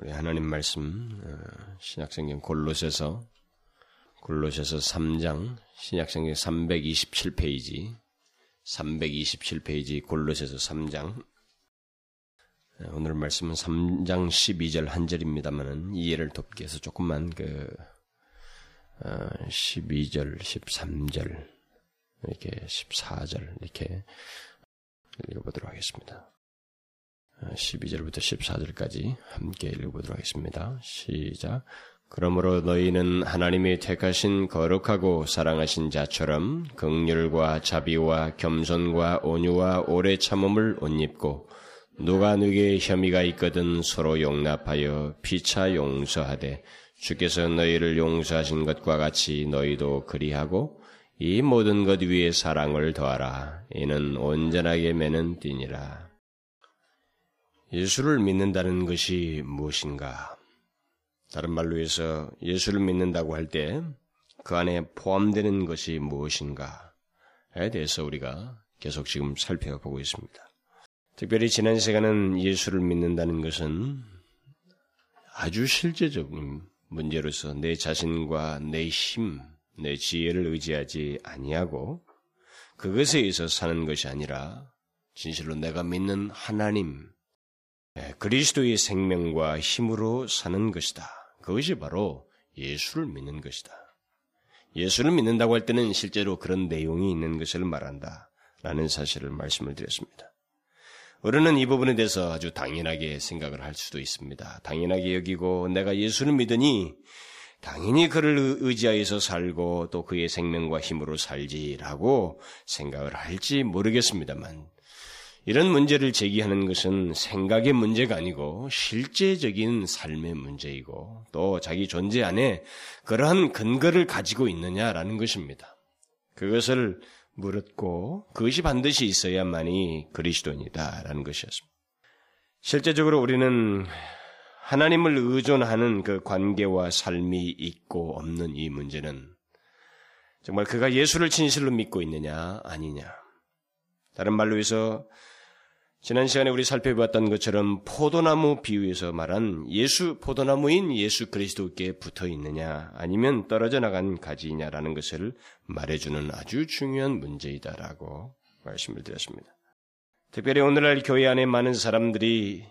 우리 하나님 말씀 어, 신약성경 골로새서 골로새서 3장 신약성경 327페이지 327페이지 골로새서 3장 오늘 말씀은 3장 12절 한 절입니다만은 이해를 돕기 위해서 조금만 그 12절, 어, 13절 이렇게 14절 이렇게 읽어보도록 하겠습니다. 12절부터 14절까지 함께 읽어보도록 하겠습니다. 시작. 그러므로 너희는 하나님이 택하신 거룩하고 사랑하신 자처럼 극률과 자비와 겸손과 온유와 오래 참음을 옷 입고 누가 누구의 혐의가 있거든 서로 용납하여 피차 용서하되 주께서 너희를 용서하신 것과 같이 너희도 그리하고 이 모든 것 위에 사랑을 더하라. 이는 온전하게 매는 띠니라. 예수를 믿는다는 것이 무엇인가? 다른 말로 해서 예수를 믿는다고 할 때 그 안에 포함되는 것이 무엇인가에 대해서 우리가 계속 지금 살펴보고 있습니다. 특별히 지난 시간은 예수를 믿는다는 것은 아주 실제적인 문제로서 내 자신과 내 힘, 내 지혜를 의지하지 아니하고 그것에 의해서 사는 것이 아니라 진실로 내가 믿는 하나님, 예, 그리스도의 생명과 힘으로 사는 것이다. 그것이 바로 예수를 믿는 것이다. 예수를 믿는다고 할 때는 실제로 그런 내용이 있는 것을 말한다. 라는 사실을 말씀을 드렸습니다. 우리는 이 부분에 대해서 아주 당연하게 생각을 할 수도 있습니다. 당연하게 여기고 내가 예수를 믿으니 당연히 그를 의지하여서 살고 또 그의 생명과 힘으로 살지라고 생각을 할지 모르겠습니다만 이런 문제를 제기하는 것은 생각의 문제가 아니고 실제적인 삶의 문제이고 또 자기 존재 안에 그러한 근거를 가지고 있느냐라는 것입니다. 그것을 물었고 그것이 반드시 있어야만이 그리스도인이다라는 것이었습니다. 실제적으로 우리는 하나님을 의존하는 그 관계와 삶이 있고 없는 이 문제는 정말 그가 예수를 진실로 믿고 있느냐 아니냐. 다른 말로 해서 지난 시간에 우리 살펴보았던 것처럼 포도나무 비유에서 말한 예수, 포도나무인 예수 그리스도께 붙어 있느냐, 아니면 떨어져 나간 가지이냐라는 것을 말해주는 아주 중요한 문제이다라고 말씀을 드렸습니다. 특별히 오늘날 교회 안에 많은 사람들이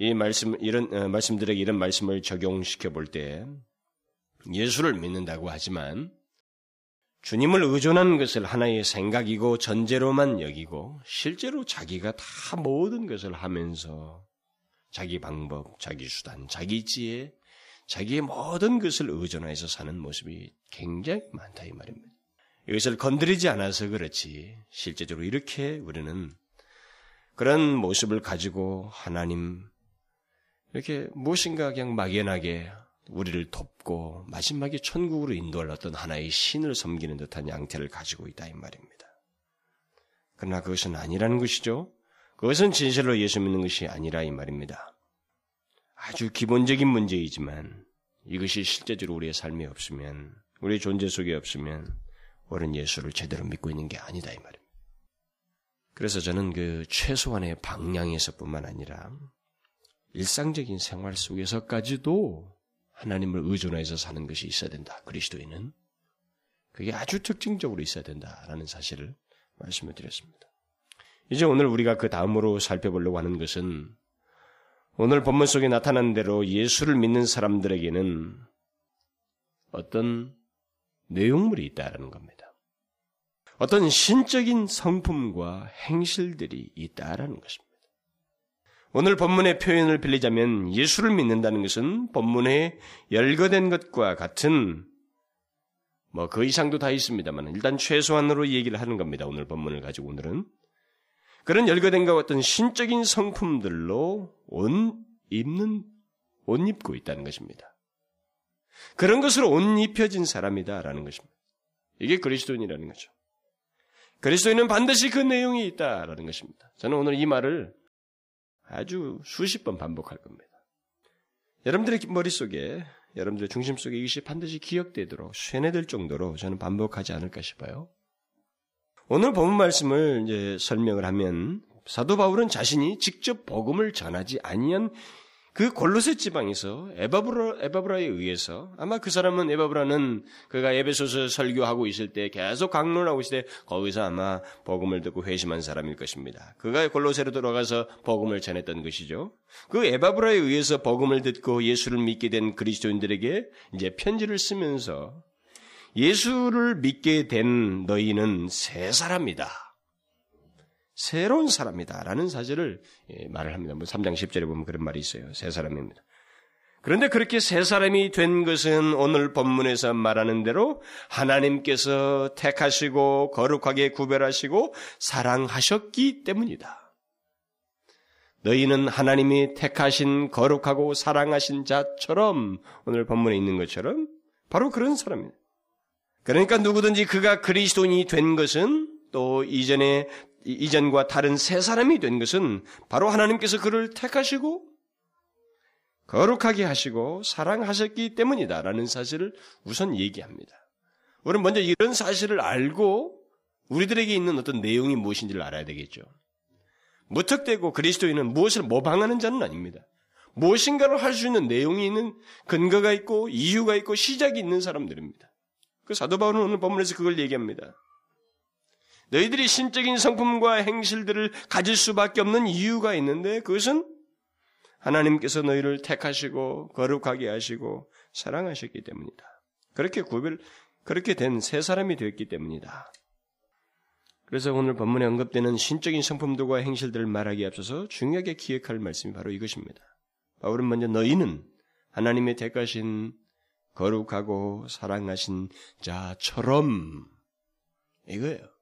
이 말씀, 이런, 어, 말씀들에게 이런 말씀을 적용시켜 볼 때 예수를 믿는다고 하지만 주님을 의존하는 것을 하나의 생각이고 전제로만 여기고 실제로 자기가 다 모든 것을 하면서 자기 방법, 자기 수단, 자기 지혜, 자기의 모든 것을 의존해서 사는 모습이 굉장히 많다 이 말입니다. 이것을 건드리지 않아서 그렇지 실제적으로 이렇게 우리는 그런 모습을 가지고 하나님 이렇게 무엇인가 그냥 막연하게 우리를 돕고 마지막에 천국으로 인도할 어떤 하나의 신을 섬기는 듯한 양태를 가지고 있다 이 말입니다. 그러나 그것은 아니라는 것이죠. 그것은 진실로 예수 믿는 것이 아니라 이 말입니다. 아주 기본적인 문제이지만 이것이 실제적으로 우리의 삶에 없으면 우리의 존재 속에 없으면 우리는 예수를 제대로 믿고 있는 게 아니다 이 말입니다. 그래서 저는 그 최소한의 방향에서뿐만 아니라 일상적인 생활 속에서까지도 하나님을 의존해서 사는 것이 있어야 된다. 그리스도인은. 그게 아주 특징적으로 있어야 된다라는 사실을 말씀을 드렸습니다. 이제 오늘 우리가 그 다음으로 살펴보려고 하는 것은 오늘 본문 속에 나타난 대로 예수를 믿는 사람들에게는 어떤 내용물이 있다라는 겁니다. 어떤 신적인 성품과 행실들이 있다라는 것입니다. 오늘 본문의 표현을 빌리자면 예수를 믿는다는 것은 본문에 열거된 것과 같은 뭐 그 이상도 다 있습니다만 일단 최소한으로 얘기를 하는 겁니다. 오늘 본문을 가지고 오늘은 그런 열거된 것 같은 신적인 성품들로 옷 입는 옷 입고 있다는 것입니다. 그런 것으로 옷 입혀진 사람이다라는 것입니다. 이게 그리스도인이라는 거죠. 그리스도인은 반드시 그 내용이 있다라는 것입니다. 저는 오늘 이 말을 아주 수십 번 반복할 겁니다. 여러분들의 머릿속에, 여러분들의 중심 속에 이것이 반드시 기억되도록 쇠뇌될 정도로 저는 반복하지 않을까 싶어요. 오늘 본 말씀을 이제 설명을 하면 사도 바울은 자신이 직접 복음을 전하지 아니한 그 골로새 지방에서 에바브라, 에바브라에 의해서 아마 그 사람은 에바브라는 그가 에베소서 설교하고 있을 때 계속 강론하고 있을 때 거기서 아마 복음을 듣고 회심한 사람일 것입니다. 그가 골로새로 들어가서 복음을 전했던 것이죠. 그 에바브라에 의해서 복음을 듣고 예수를 믿게 된 그리스도인들에게 이제 편지를 쓰면서 예수를 믿게 된 너희는 새 사람이다. 새로운 사람이다. 라는 사실을 예, 말을 합니다. 3장 뭐 10절에 보면 그런 말이 있어요. 새 사람입니다. 그런데 그렇게 새 사람이 된 것은 오늘 본문에서 말하는 대로 하나님께서 택하시고 거룩하게 구별하시고 사랑하셨기 때문이다. 너희는 하나님이 택하신 거룩하고 사랑하신 자처럼 오늘 본문에 있는 것처럼 바로 그런 사람입니다. 그러니까 누구든지 그가 그리스도인이 된 것은 또 이전에 이전과 다른 새 사람이 된 것은 바로 하나님께서 그를 택하시고 거룩하게 하시고 사랑하셨기 때문이다라는 사실을 우선 얘기합니다. 우리는 먼저 이런 사실을 알고 우리들에게 있는 어떤 내용이 무엇인지를 알아야 되겠죠. 무턱대고 그리스도인은 무엇을 모방하는 자는 아닙니다. 무엇인가를 할 수 있는 내용이 있는 근거가 있고 이유가 있고 시작이 있는 사람들입니다. 그 사도 바울은 오늘 본문에서 그걸 얘기합니다. 너희들이 신적인 성품과 행실들을 가질 수밖에 없는 이유가 있는데 그것은 하나님께서 너희를 택하시고 거룩하게 하시고 사랑하셨기 때문이다. 그렇게 구별 그렇게 된새 사람이 되었기 때문이다. 그래서 오늘 본문에 언급되는 신적인 성품들과 행실들을 말하기에 앞서서 중요하게 기억할 말씀이 바로 이것입니다. 바울은 먼저 너희는 하나님의 택하신 거룩하고 사랑하신 자처럼 이거예요.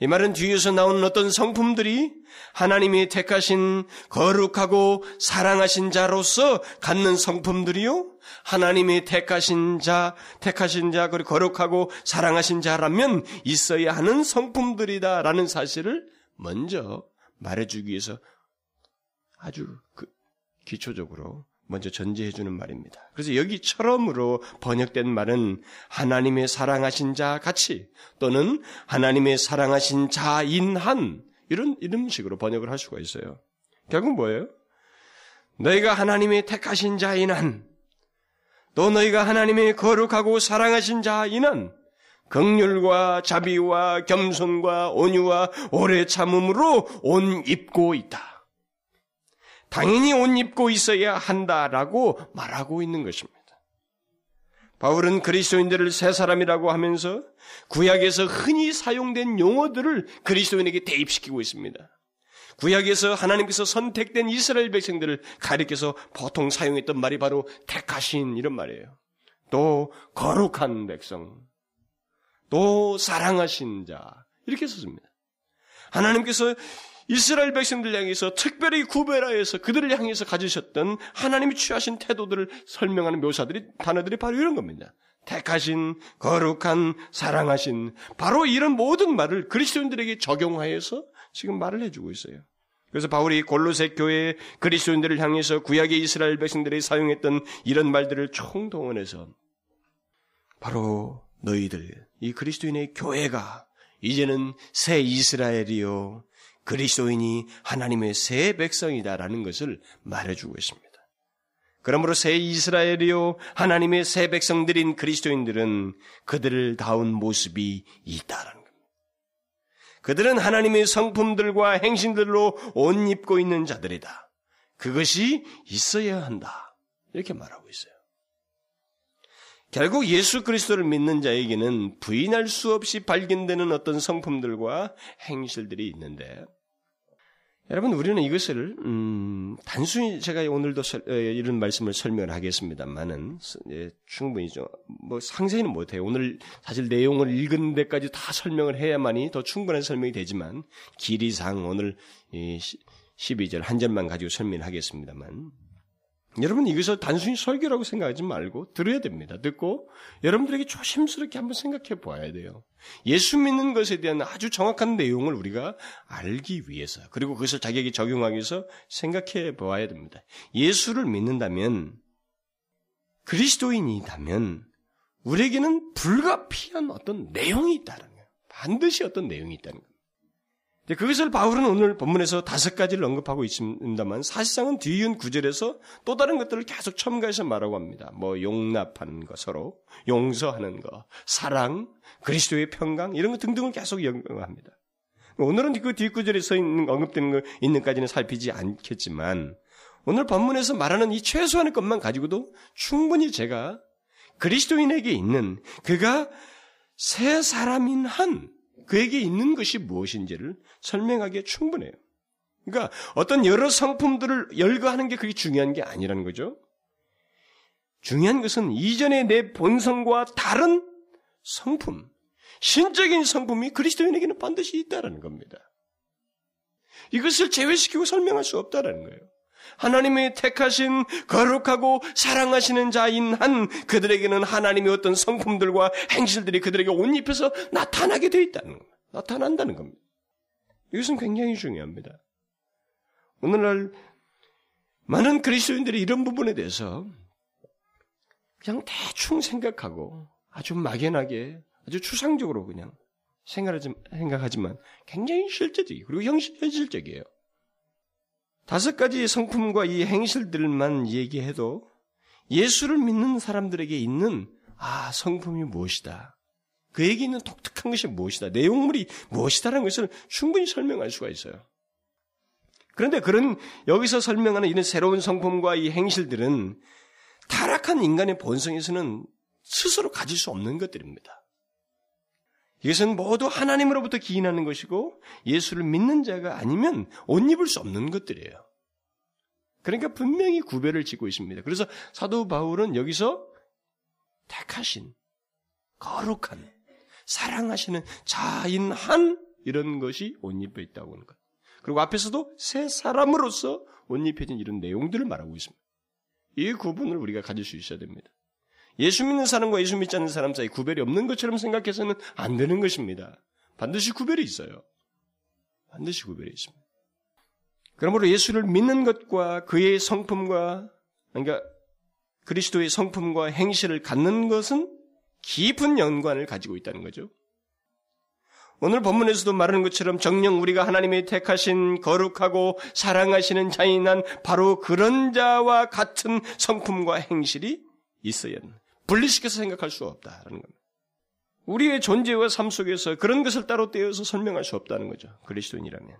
이 말은 뒤에서 나오는 어떤 성품들이 하나님이 택하신 거룩하고 사랑하신 자로서 갖는 성품들이요. 하나님이 택하신 자, 택하신 자, 그리고 거룩하고 사랑하신 자라면 있어야 하는 성품들이다라는 사실을 먼저 말해주기 위해서 아주 그 기초적으로 먼저 전제해 주는 말입니다. 그래서 여기처럼으로 번역된 말은 하나님의 사랑하신 자 같이 또는 하나님의 사랑하신 자인 한 이런 이런 식으로 번역을 할 수가 있어요. 결국 뭐예요? 너희가 하나님의 택하신 자인 한, 또 너희가 하나님의 거룩하고 사랑하신 자인 한, 극률과 자비와 겸손과 온유와 오래 참음으로 옷 입고 있다. 당연히 옷 입고 있어야 한다라고 말하고 있는 것입니다. 바울은 그리스도인들을 새 사람이라고 하면서 구약에서 흔히 사용된 용어들을 그리스도인에게 대입시키고 있습니다. 구약에서 하나님께서 선택된 이스라엘 백성들을 가리켜서 보통 사용했던 말이 바로 택하신 이런 말이에요. 또 거룩한 백성, 또 사랑하신 자 이렇게 썼습니다. 하나님께서 이스라엘 백성들 향해서 특별히 구별하여서 그들을 향해서 가지셨던 하나님이 취하신 태도들을 설명하는 묘사들이 단어들이 바로 이런 겁니다. 택하신, 거룩한, 사랑하신 바로 이런 모든 말을 그리스도인들에게 적용하여서 지금 말을 해주고 있어요. 그래서 바울이 골로새 교회 그리스도인들을 향해서 구약의 이스라엘 백성들이 사용했던 이런 말들을 총동원해서 바로 너희들 이 그리스도인의 교회가 이제는 새 이스라엘이요 그리스도인이 하나님의 새 백성이다라는 것을 말해주고 있습니다. 그러므로 새 이스라엘이요 하나님의 새 백성들인 그리스도인들은 그들을 다운 모습이 있다라는 겁니다. 그들은 하나님의 성품들과 행신들로 옷 입고 있는 자들이다. 그것이 있어야 한다. 이렇게 말하고 있어요. 결국 예수 그리스도를 믿는 자에게는 부인할 수 없이 발견되는 어떤 성품들과 행실들이 있는데 여러분 우리는 이것을 음, 단순히 제가 오늘도 설, 이런 말씀을 설명을 하겠습니다만은 예, 충분히 좀뭐 상세히는 못해요. 오늘 사실 내용을 읽은 데까지 다 설명을 해야만이 더 충분한 설명이 되지만 길이상 오늘 12절 한 절만 가지고 설명을 하겠습니다만 여러분 이것을 단순히 설교라고 생각하지 말고 들어야 됩니다. 듣고 여러분들에게 조심스럽게 한번 생각해 보아야 돼요. 예수 믿는 것에 대한 아주 정확한 내용을 우리가 알기 위해서 그리고 그것을 자기에게 적용하기 위해서 생각해 보아야 됩니다. 예수를 믿는다면 그리스도인이다면 우리에게는 불가피한 어떤 내용이 있다는 거예요. 반드시 어떤 내용이 있다는 거예요. 그것을 바울은 오늘 본문에서 다섯 가지를 언급하고 있습니다만 사실상은 뒤이은 구절에서 또 다른 것들을 계속 첨가해서 말하고 합니다. 뭐 용납하는 거 서로, 용서하는 거, 사랑, 그리스도의 평강 이런 것 등등을 계속 연구합니다. 오늘은 그 뒷구절에 서 있는 언급되는 거 있는까지는 살피지 않겠지만 오늘 본문에서 말하는 이 최소한의 것만 가지고도 충분히 제가 그리스도인에게 있는 그가 새 사람인 한 그에게 있는 것이 무엇인지를 설명하기에 충분해요. 그러니까 어떤 여러 성품들을 열거하는 게 그게 중요한 게 아니라는 거죠. 중요한 것은 이전의 내 본성과 다른 성품, 신적인 성품이 그리스도인에게는 반드시 있다는 겁니다. 이것을 제외시키고 설명할 수 없다는 거예요. 하나님의 택하신 거룩하고 사랑하시는 자인 한 그들에게는 하나님의 어떤 성품들과 행실들이 그들에게 옷 입혀서 나타나게 되어 있다는 겁니다. 나타난다는 겁니다. 이것은 굉장히 중요합니다. 오늘날 많은 그리스도인들이 이런 부분에 대해서 그냥 대충 생각하고 아주 막연하게 아주 추상적으로 그냥 생각하지만 굉장히 실제적이고 그리고 현실적이에요. 다섯 가지 성품과 이 행실들만 얘기해도 예수를 믿는 사람들에게 있는 아 성품이 무엇이다. 그에게 있는 독특한 것이 무엇이다. 내용물이 무엇이다라는 것을 충분히 설명할 수가 있어요. 그런데 그런 여기서 설명하는 이런 새로운 성품과 이 행실들은 타락한 인간의 본성에서는 스스로 가질 수 없는 것들입니다. 이것은 모두 하나님으로부터 기인하는 것이고 예수를 믿는 자가 아니면 옷 입을 수 없는 것들이에요. 그러니까 분명히 구별을 짓고 있습니다. 그래서 사도 바울은 여기서 택하신, 거룩한, 사랑하시는 자인 한 이런 것이 옷 입혀 있다고 하는 것. 그리고 앞에서도 새 사람으로서 옷 입혀진 이런 내용들을 말하고 있습니다. 이 구분을 우리가 가질 수 있어야 됩니다. 예수 믿는 사람과 예수 믿지 않는 사람 사이 구별이 없는 것처럼 생각해서는 안 되는 것입니다. 반드시 구별이 있어요. 반드시 구별이 있습니다. 그러므로 예수를 믿는 것과 그의 성품과 그러니까 그리스도의 성품과 행실을 갖는 것은 깊은 연관을 가지고 있다는 거죠. 오늘 본문에서도 말하는 것처럼 정령 우리가 하나님의 택하신 거룩하고 사랑하시는 자인한 바로 그런 자와 같은 성품과 행실이 있어야 한다. 분리시켜서 생각할 수 없다라는 겁니다. 우리의 존재와 삶 속에서 그런 것을 따로 떼어서 설명할 수 없다는 거죠. 그리스도인이라면.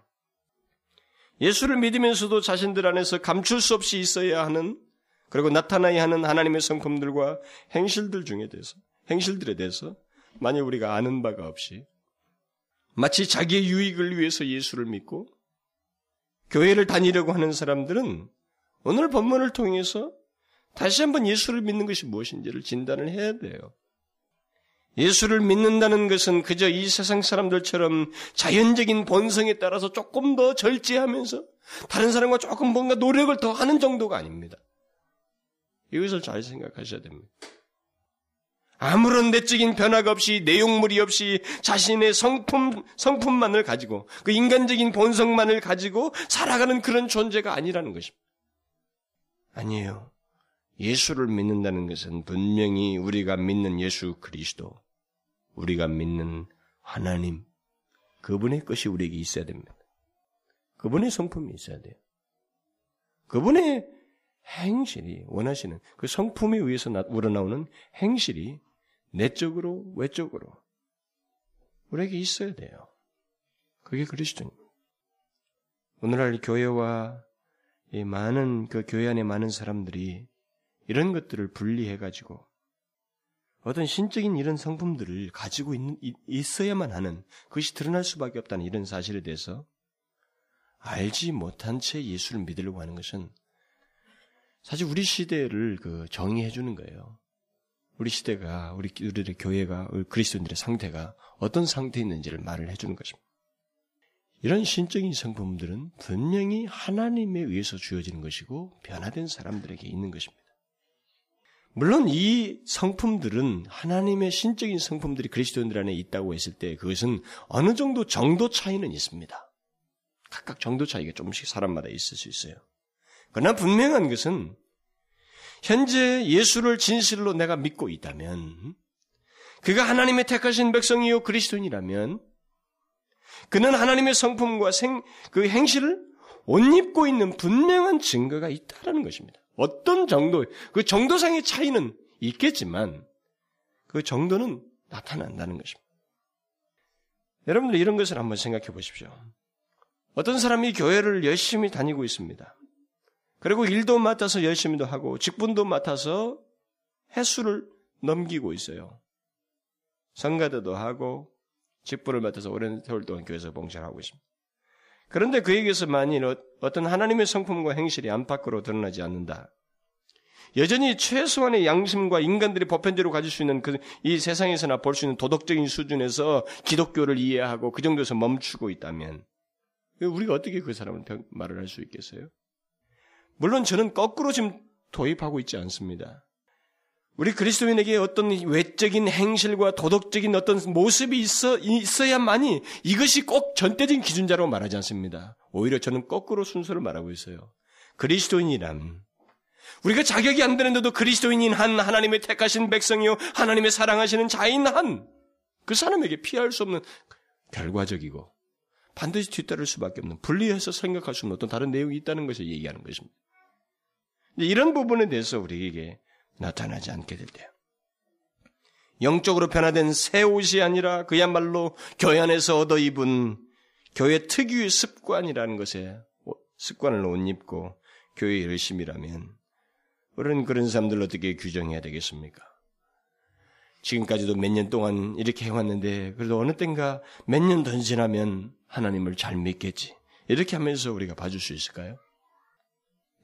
예수를 믿으면서도 자신들 안에서 감출 수 없이 있어야 하는 그리고 나타나야 하는 하나님의 성품들과 행실들 중에 대해서 행실들에 대해서 만약 우리가 아는 바가 없이 마치 자기의 유익을 위해서 예수를 믿고 교회를 다니려고 하는 사람들은 오늘 본문을 통해서 다시 한번 예수를 믿는 것이 무엇인지를 진단을 해야 돼요. 예수를 믿는다는 것은 그저 이 세상 사람들처럼 자연적인 본성에 따라서 조금 더 절제하면서 다른 사람과 조금 뭔가 노력을 더 하는 정도가 아닙니다. 이것을 잘 생각하셔야 됩니다. 아무런 내적인 변화가 없이 내용물이 없이 자신의 성품, 성품만을 가지고 그 인간적인 본성만을 가지고 살아가는 그런 존재가 아니라는 것입니다. 아니에요. 예수를 믿는다는 것은 분명히 우리가 믿는 예수 그리스도, 우리가 믿는 하나님, 그분의 것이 우리에게 있어야 됩니다. 그분의 성품이 있어야 돼요. 그분의 행실이 원하시는 그 성품에 의해서 우러나오는 행실이 내적으로 외적으로 우리에게 있어야 돼요. 그게 그리스도입니다. 오늘날 교회와 이 많은 그 교회 안에 많은 사람들이 이런 것들을 분리해가지고 어떤 신적인 이런 성품들을 가지고 있는, 있어야만 하는 그것이 드러날 수밖에 없다는 이런 사실에 대해서 알지 못한 채 예수를 믿으려고 하는 것은 사실 우리 시대를 그 정의해 주는 거예요. 우리 시대가 우리 우리의 교회가 우리 그리스도인들의 상태가 어떤 상태에 있는지를 말을 해 주는 것입니다. 이런 신적인 성품들은 분명히 하나님에 의해서 주어지는 것이고 변화된 사람들에게 있는 것입니다. 물론 이 성품들은 하나님의 신적인 성품들이 그리스도인들 안에 있다고 했을 때 그것은 어느 정도 정도 차이는 있습니다. 각각 정도 차이가 조금씩 사람마다 있을 수 있어요. 그러나 분명한 것은 현재 예수를 진실로 내가 믿고 있다면 그가 하나님의 택하신 백성이요 그리스도인이라면 그는 하나님의 성품과 생, 그 행실을 옷 입고 있는 분명한 증거가 있다라는 것입니다. 어떤 정도, 그 정도상의 차이는 있겠지만 그 정도는 나타난다는 것입니다. 여러분들 이런 것을 한번 생각해 보십시오. 어떤 사람이 교회를 열심히 다니고 있습니다. 그리고 일도 맡아서 열심히도 하고 직분도 맡아서 횟수를 넘기고 있어요. 성가대도 하고 직분을 맡아서 오랜 세월 동안 교회에서 봉사하고 있습니다. 그런데 그에게서 만일 어, 어떤 하나님의 성품과 행실이 안팎으로 드러나지 않는다. 여전히 최소한의 양심과 인간들이 보편적으로 가질 수 있는 그 이 세상에서나 볼 수 있는 도덕적인 수준에서 기독교를 이해하고 그 정도에서 멈추고 있다면 우리가 어떻게 그 사람을 말을 할 수 있겠어요? 물론 저는 거꾸로 지금 도입하고 있지 않습니다. 우리 그리스도인에게 어떤 외적인 행실과 도덕적인 어떤 모습이 있어, 있어야만이 이것이 꼭 전대적인 기준자로 말하지 않습니다. 오히려 저는 거꾸로 순서를 말하고 있어요. 그리스도인이란 우리가 자격이 안 되는데도 그리스도인인 한 하나님의 택하신 백성이요 하나님의 사랑하시는 자인 한 그 사람에게 피할 수 없는 결과적이고 반드시 뒤따를 수밖에 없는 분리해서 생각할 수 없는 어떤 다른 내용이 있다는 것을 얘기하는 것입니다. 이런 부분에 대해서 우리에게 나타나지 않게 될 때요. 영적으로 변화된 새 옷이 아니라 그야말로 교회 안에서 얻어 입은 교회 특유의 습관이라는 것에 습관을 옷 입고 교회 열심이라면 우리는 그런 사람들 어떻게 규정해야 되겠습니까? 지금까지도 몇 년 동안 이렇게 해왔는데 그래도 어느 땐가 몇 년 더 지나면 하나님을 잘 믿겠지. 이렇게 하면서 우리가 봐줄 수 있을까요?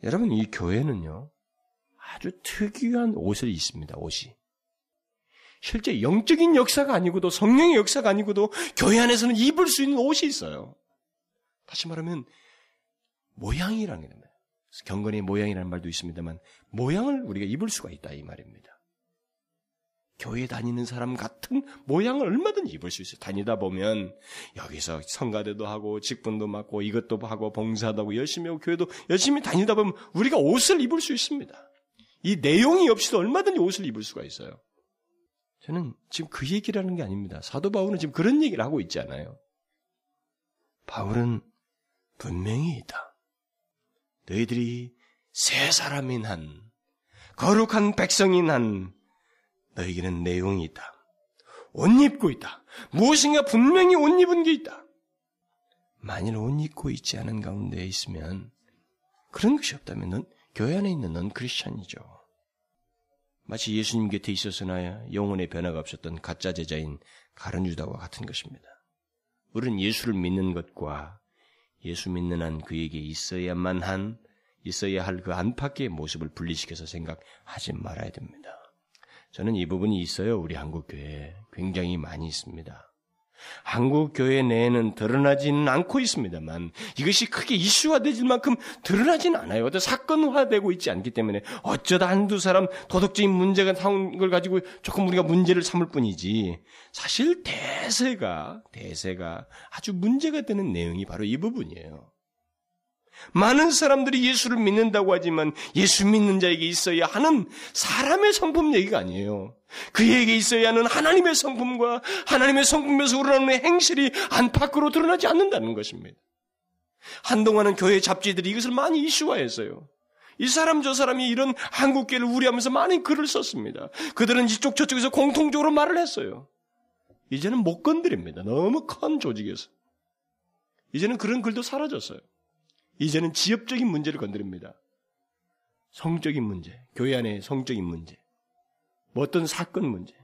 여러분 이 교회는요 아주 특이한 옷을 입습니다. 옷이 실제 영적인 역사가 아니고도 성령의 역사가 아니고도 교회 안에서는 입을 수 있는 옷이 있어요. 다시 말하면 모양이라는 겁니다. 경건의 모양이라는 말도 있습니다만 모양을 우리가 입을 수가 있다 이 말입니다. 교회 다니는 사람 같은 모양을 얼마든지 입을 수 있어요. 다니다 보면 여기서 성가대도 하고 직분도 맡고 이것도 하고 봉사도 하고 열심히 하고 교회도 열심히 다니다 보면 우리가 옷을 입을 수 있습니다. 이 내용이 없이도 얼마든지 옷을 입을 수가 있어요. 저는 지금 그 얘기를 하는 게 아닙니다. 사도 바울은 지금 그런 얘기를 하고 있지 않아요. 바울은 분명히 있다. 너희들이 새 사람인 한, 거룩한 백성인 한, 너에게는 내용이 있다. 옷 입고 있다. 무엇인가 분명히 옷 입은 게 있다. 만일 옷 입고 있지 않은 가운데 있으면 그런 것이 없다면 넌 교회 안에 있는 넌 크리스찬이죠. 마치 예수님 곁에 있어서나 영혼의 변화가 없었던 가짜 제자인 가른 유다와 같은 것입니다. 우리는 예수를 믿는 것과 예수 믿는 한 그에게 있어야만 한 있어야 할 그 안팎의 모습을 분리시켜서 생각하지 말아야 됩니다. 저는 이 부분이 있어요. 우리 한국 교회에 굉장히 많이 있습니다. 한국 교회 내에는 드러나지는 않고 있습니다만 이것이 크게 이슈화 되질 만큼 드러나지는 않아요. 어떤 사건화되고 있지 않기 때문에 어쩌다 한두 사람 도덕적인 문제가 나온 걸 가지고 조금 우리가 문제를 삼을 뿐이지 사실 대세가 대세가 아주 문제가 되는 내용이 바로 이 부분이에요. 많은 사람들이 예수를 믿는다고 하지만 예수 믿는 자에게 있어야 하는 사람의 성품 얘기가 아니에요. 그에게 있어야 하는 하나님의 성품과 하나님의 성품에서 우러나오는 행실이 안팎으로 드러나지 않는다는 것입니다. 한동안은 교회 잡지들이 이것을 많이 이슈화했어요. 이 사람 저 사람이 이런 한국계를 우려하면서 많이 글을 썼습니다. 그들은 이쪽 저쪽에서 공통적으로 말을 했어요. 이제는 못 건드립니다. 너무 큰 조직에서. 이제는 그런 글도 사라졌어요. 이제는 지엽적인 문제를 건드립니다. 성적인 문제, 교회 안에 성적인 문제, 뭐 어떤 사건 문제,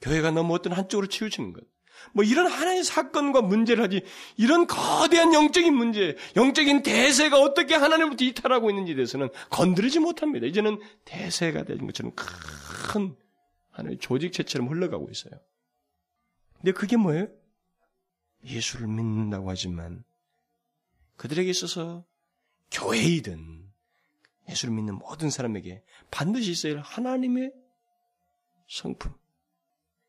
교회가 너무 어떤 한쪽으로 치우치는 것, 뭐 이런 하나의 사건과 문제를 하지 이런 거대한 영적인 문제, 영적인 대세가 어떻게 하나님부터 이탈하고 있는지에 대해서는 건드리지 못합니다. 이제는 대세가 된 것처럼 큰 하나의 조직체처럼 흘러가고 있어요. 근데 그게 뭐예요? 예수를 믿는다고 하지만 그들에게 있어서 교회이든 예수를 믿는 모든 사람에게 반드시 있어야 할 하나님의 성품.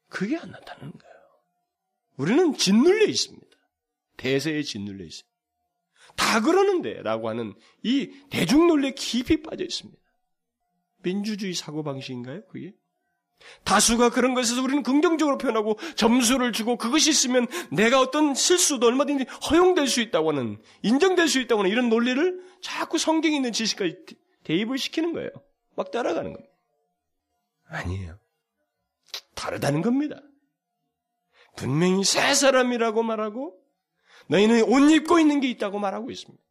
그게 안 나타나는 거예요. 우리는 짓눌려 있습니다. 대세에 짓눌려 있어요. 다 그러는데 라고 하는 이 대중논리에 깊이 빠져 있습니다. 민주주의 사고방식인가요? 그게? 다수가 그런 것에서 우리는 긍정적으로 표현하고 점수를 주고 그것이 있으면 내가 어떤 실수도 얼마든지 허용될 수 있다고 하는, 인정될 수 있다고 하는 이런 논리를 자꾸 성경에 있는 지식까지 대입을 시키는 거예요. 막 따라가는 겁니다. 아니에요. 다르다는 겁니다. 분명히 새 사람이라고 말하고 너희는 옷 입고 있는 게 있다고 말하고 있습니다.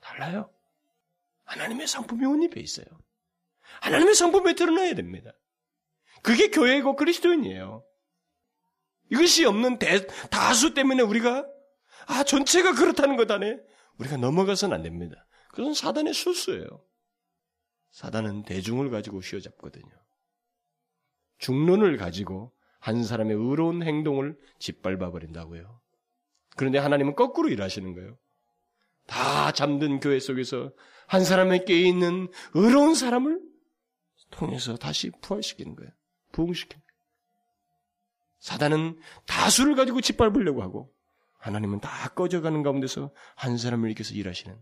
달라요. 하나님의 성품이 옷 입에 있어요. 하나님의 성품에 드러나야 됩니다. 그게 교회고 그리스도인이에요. 이것이 없는 대, 다수 때문에 우리가 아 전체가 그렇다는 것 안에 우리가 넘어가서는 안 됩니다. 그건 사단의 술수예요. 사단은 대중을 가지고 휘어잡거든요. 중론을 가지고 한 사람의 의로운 행동을 짓밟아 버린다고요. 그런데 하나님은 거꾸로 일하시는 거예요. 다 잠든 교회 속에서 한 사람의 깨 있는 의로운 사람을 통해서 다시 부활시키는 거예요. 거예요. 사단은 다수를 가지고 짓밟으려고 하고 하나님은 다 꺼져가는 가운데서 한 사람을 일으켜서 일하시는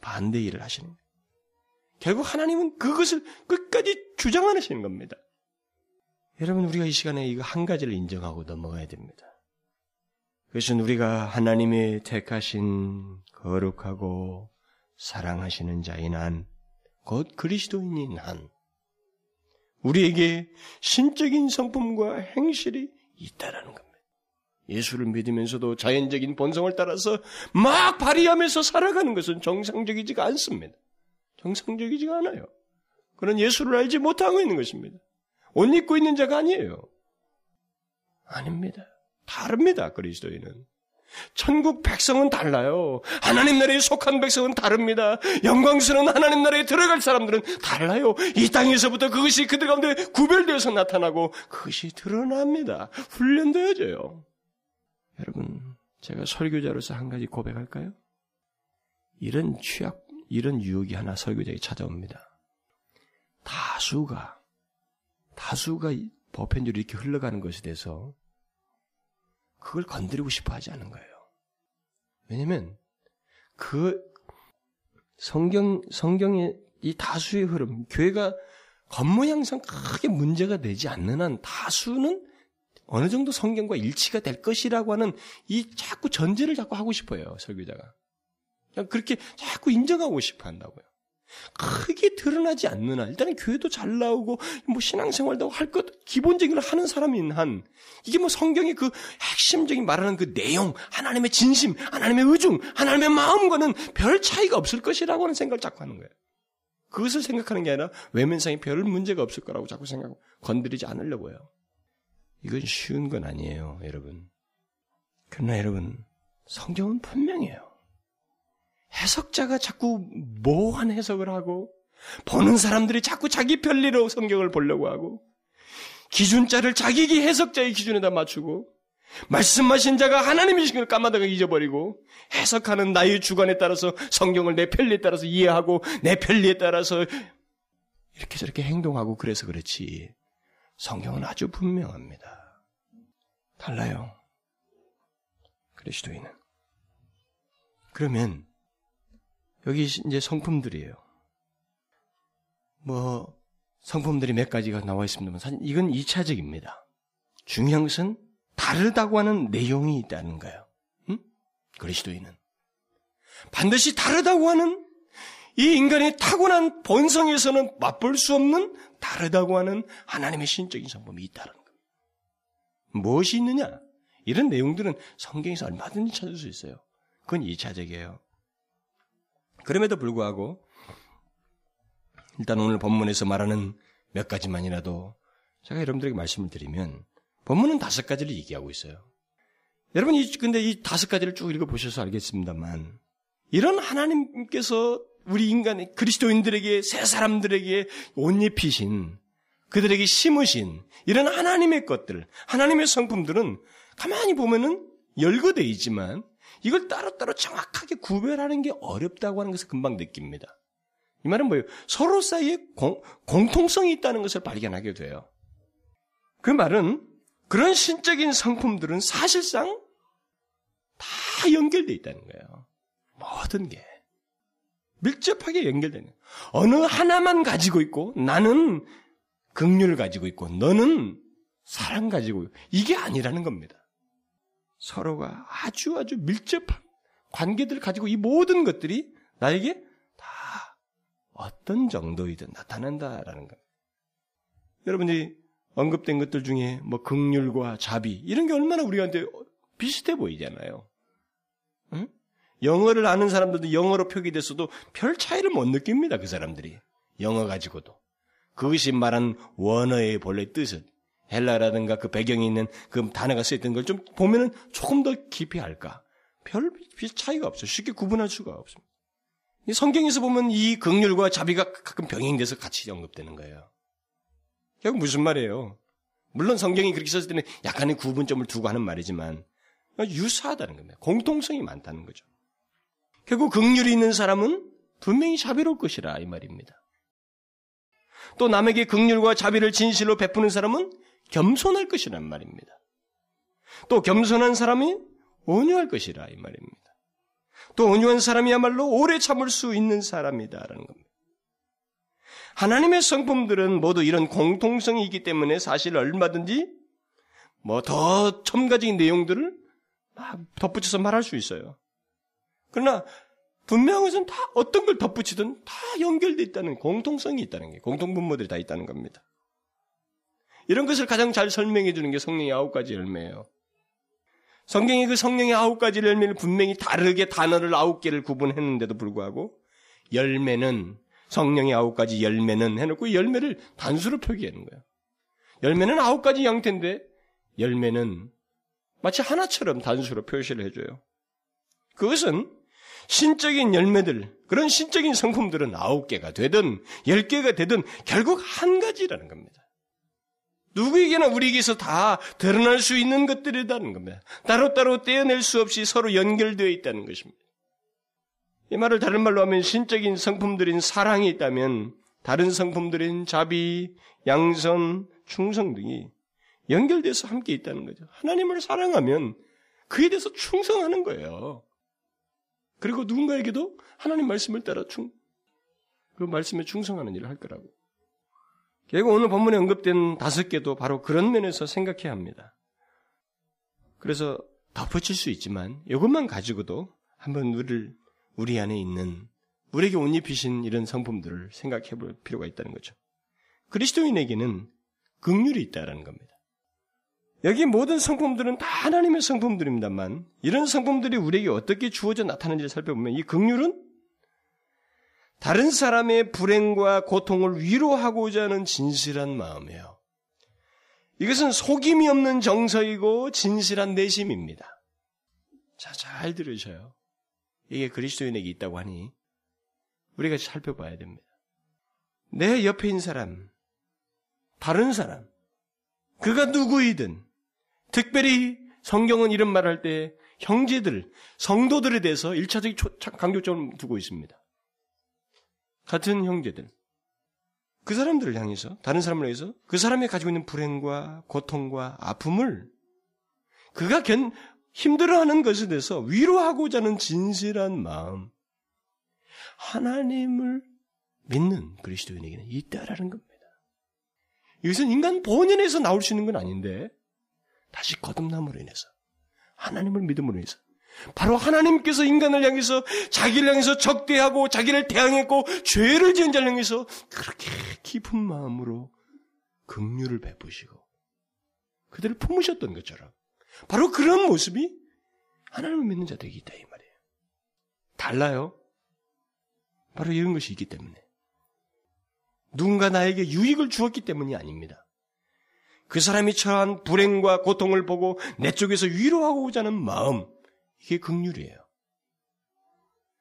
반대 일을 하시는 거예요. 결국 하나님은 그것을 끝까지 주장하시는 겁니다. 여러분 우리가 이 시간에 이거 한 가지를 인정하고 넘어가야 됩니다. 그것은 우리가 하나님의 택하신 거룩하고 사랑하시는 자인 한, 곧 그리스도인인 한, 우리에게 신적인 성품과 행실이 있다라는 겁니다. 예수를 믿으면서도 자연적인 본성을 따라서 막 발휘하면서 살아가는 것은 정상적이지가 않습니다. 정상적이지가 않아요. 그런 예수를 알지 못하고 있는 것입니다. 옷 입고 있는 자가 아니에요. 아닙니다. 다릅니다, 그리스도인은. 천국 백성은 달라요. 하나님 나라에 속한 백성은 다릅니다. 영광스러운 하나님 나라에 들어갈 사람들은 달라요. 이 땅에서부터 그것이 그들 가운데 구별되어서 나타나고 그것이 드러납니다. 훈련되어져요. 여러분, 제가 설교자로서 한 가지 고백할까요? 이런 취약, 이런 유혹이 하나 설교자에게 찾아옵니다. 다수가, 다수가 보편적으로 이렇게 흘러가는 것에 대해서 그걸 건드리고 싶어 하지 않은 거예요. 왜냐면 그 성경 성경의 이 다수의 흐름, 교회가 겉모양상 크게 문제가 되지 않는 한 다수는 어느 정도 성경과 일치가 될 것이라고 하는 이 자꾸 전제를 자꾸 하고 싶어요, 설교자가. 그렇게 자꾸 인정하고 싶어 한다고요. 크게 드러나지 않는 한, 일단은 교회도 잘 나오고, 뭐 신앙생활도 할 것, 기본적인 걸 하는 사람인 한, 이게 뭐 성경의 그 핵심적인 말하는 그 내용, 하나님의 진심, 하나님의 의중, 하나님의 마음과는 별 차이가 없을 것이라고 하는 생각을 자꾸 하는 거예요. 그것을 생각하는 게 아니라 외면상에 별 문제가 없을 거라고 자꾸 생각하고 건드리지 않으려고 해요. 이건 쉬운 건 아니에요, 여러분. 그러나 여러분, 성경은 분명해요. 해석자가 자꾸 모호한 해석을 하고 보는 사람들이 자꾸 자기 편리로 성경을 보려고 하고 기준자를 자기 해석자의 기준에다 맞추고 말씀하신 자가 하나님이신 걸 까마다가 잊어버리고 해석하는 나의 주관에 따라서 성경을 내 편리에 따라서 이해하고 내 편리에 따라서 이렇게 저렇게 행동하고 그래서 그렇지 성경은 아주 분명합니다. 달라요. 그리스도인은. 그러면 여기 이제 성품들이에요. 뭐 성품들이 몇 가지가 나와 있습니다만 사실 이건 2차적입니다. 중요한 것은 다르다고 하는 내용이 있다는 거예요. 응? 그리스도인은 반드시 다르다고 하는 이 인간의 타고난 본성에서는 맛볼 수 없는 다르다고 하는 하나님의 신적인 성품이 있다는 거예요. 무엇이 있느냐? 이런 내용들은 성경에서 얼마든지 찾을 수 있어요. 그건 2차적이에요. 그럼에도 불구하고 일단 오늘 본문에서 말하는 몇 가지만이라도 제가 여러분들에게 말씀을 드리면 본문은 다섯 가지를 얘기하고 있어요. 여러분 이 근데 이 다섯 가지를 쭉 읽어 보셔서 알겠습니다만 이런 하나님께서 우리 인간의 그리스도인들에게 새 사람들에게 옷 입히신 그들에게 심으신 이런 하나님의 것들, 하나님의 성품들은 가만히 보면은 열거돼 있지만 이걸 따로따로 정확하게 구별하는 게 어렵다고 하는 것을 금방 느낍니다. 이 말은 뭐예요? 서로 사이에 공, 공통성이 있다는 것을 발견하게 돼요. 그 말은 그런 신적인 성품들은 사실상 다 연결되어 있다는 거예요. 모든 게. 밀접하게 연결되는. 어느 하나만 가지고 있고 나는 극률을 가지고 있고 너는 사랑 가지고 이게 아니라는 겁니다. 서로가 아주 아주 밀접한 관계들을 가지고 이 모든 것들이 나에게 다 어떤 정도이든 나타난다라는 겁니다. 여러분들이 언급된 것들 중에 뭐 극률과 자비 이런 게 얼마나 우리한테 비슷해 보이잖아요. 응? 영어를 아는 사람들도 영어로 표기됐어도 별 차이를 못 느낍니다. 그 사람들이 영어 가지고도 그것이 말한 원어의 본래 뜻은 헬라라든가 그 배경에 있는 그 단어가 쓰였던 걸 좀 보면은 조금 더 깊이 알까? 별 차이가 없어요. 쉽게 구분할 수가 없습니다. 성경에서 보면 이 극률과 자비가 가끔 병행돼서 같이 언급되는 거예요. 결국 무슨 말이에요? 물론 성경이 그렇게 썼을 때는 약간의 구분점을 두고 하는 말이지만 유사하다는 겁니다. 공통성이 많다는 거죠. 결국 극률이 있는 사람은 분명히 자비로울 것이라 이 말입니다. 또 남에게 극률과 자비를 진실로 베푸는 사람은 겸손할 것이란 말입니다. 또 겸손한 사람이 온유할 것이라 이 말입니다. 또 온유한 사람이야말로 오래 참을 수 있는 사람이다라는 겁니다. 하나님의 성품들은 모두 이런 공통성이 있기 때문에 사실 얼마든지 뭐 더 첨가적인 내용들을 덧붙여서 말할 수 있어요. 그러나 분명한 것은 다 어떤 걸 덧붙이든 다 연결되어 있다는 공통성이 있다는 게 공통 분모들이 다 있다는 겁니다. 이런 것을 가장 잘 설명해 주는 게 성령의 아홉 가지 열매예요. 성경이 그 성령의 아홉 가지 열매를 분명히 다르게 단어를 아홉 개를 구분했는데도 불구하고 열매는 성령의 아홉 가지 열매는 해놓고 열매를 단수로 표기하는 거예요. 열매는 아홉 가지 양태인데 열매는 마치 하나처럼 단수로 표시를 해줘요. 그것은 신적인 열매들, 그런 신적인 성품들은 아홉 개가 되든 열 개가 되든 결국 한 가지라는 겁니다. 누구에게나 우리에게서 다 드러날 수 있는 것들이라는 겁니다. 따로따로 떼어낼 수 없이 서로 연결되어 있다는 것입니다. 이 말을 다른 말로 하면 신적인 성품들인 사랑이 있다면 다른 성품들인 자비, 양선, 충성 등이 연결돼서 함께 있다는 거죠. 하나님을 사랑하면 그에 대해서 충성하는 거예요. 그리고 누군가에게도 하나님 말씀을 따라 충, 그 말씀에 충성하는 일을 할 거라고. 결국 오늘 본문에 언급된 다섯 개도 바로 그런 면에서 생각해야 합니다. 그래서 덧붙일 수 있지만 이것만 가지고도 한번 우리를 우리 안에 있는 우리에게 옷 입히신 이런 성품들을 생각해 볼 필요가 있다는 거죠. 그리스도인에게는 극률이 있다는 겁니다. 여기 모든 성품들은 다 하나님의 성품들입니다만 이런 성품들이 우리에게 어떻게 주어져 나타나는지를 살펴보면 이 극률은 다른 사람의 불행과 고통을 위로하고자 하는 진실한 마음이에요. 이것은 속임이 없는 정서이고 진실한 내심입니다. 자, 잘 들으셔요. 이게 그리스도인에게 있다고 하니 우리가 살펴봐야 됩니다. 내 옆에 있는 사람, 다른 사람, 그가 누구이든 특별히 성경은 이런 말을 할때 형제들, 성도들에 대해서 일차적인 강조점을 두고 있습니다. 같은 형제들. 그 사람들을 향해서, 다른 사람을 향해서 그 사람이 가지고 있는 불행과 고통과 아픔을 그가 견, 힘들어하는 것에 대해서 위로하고자 하는 진실한 마음. 하나님을 믿는 그리스도인에게는 있다라는 겁니다. 이것은 인간 본연에서 나올 수 있는 건 아닌데, 다시 거듭남으로 인해서, 하나님을 믿음으로 인해서, 바로 하나님께서 인간을 향해서 자기를 향해서 적대하고 자기를 대항했고 죄를 지은 자를 향해서 그렇게 깊은 마음으로 긍휼을 베푸시고 그들을 품으셨던 것처럼 바로 그런 모습이 하나님을 믿는 자들에게 있다 이 말이에요. 달라요. 바로 이런 것이 있기 때문에 누군가 나에게 유익을 주었기 때문이 아닙니다. 그 사람이 처한 불행과 고통을 보고 내 쪽에서 위로하고자 하는 마음 이게 극률이에요.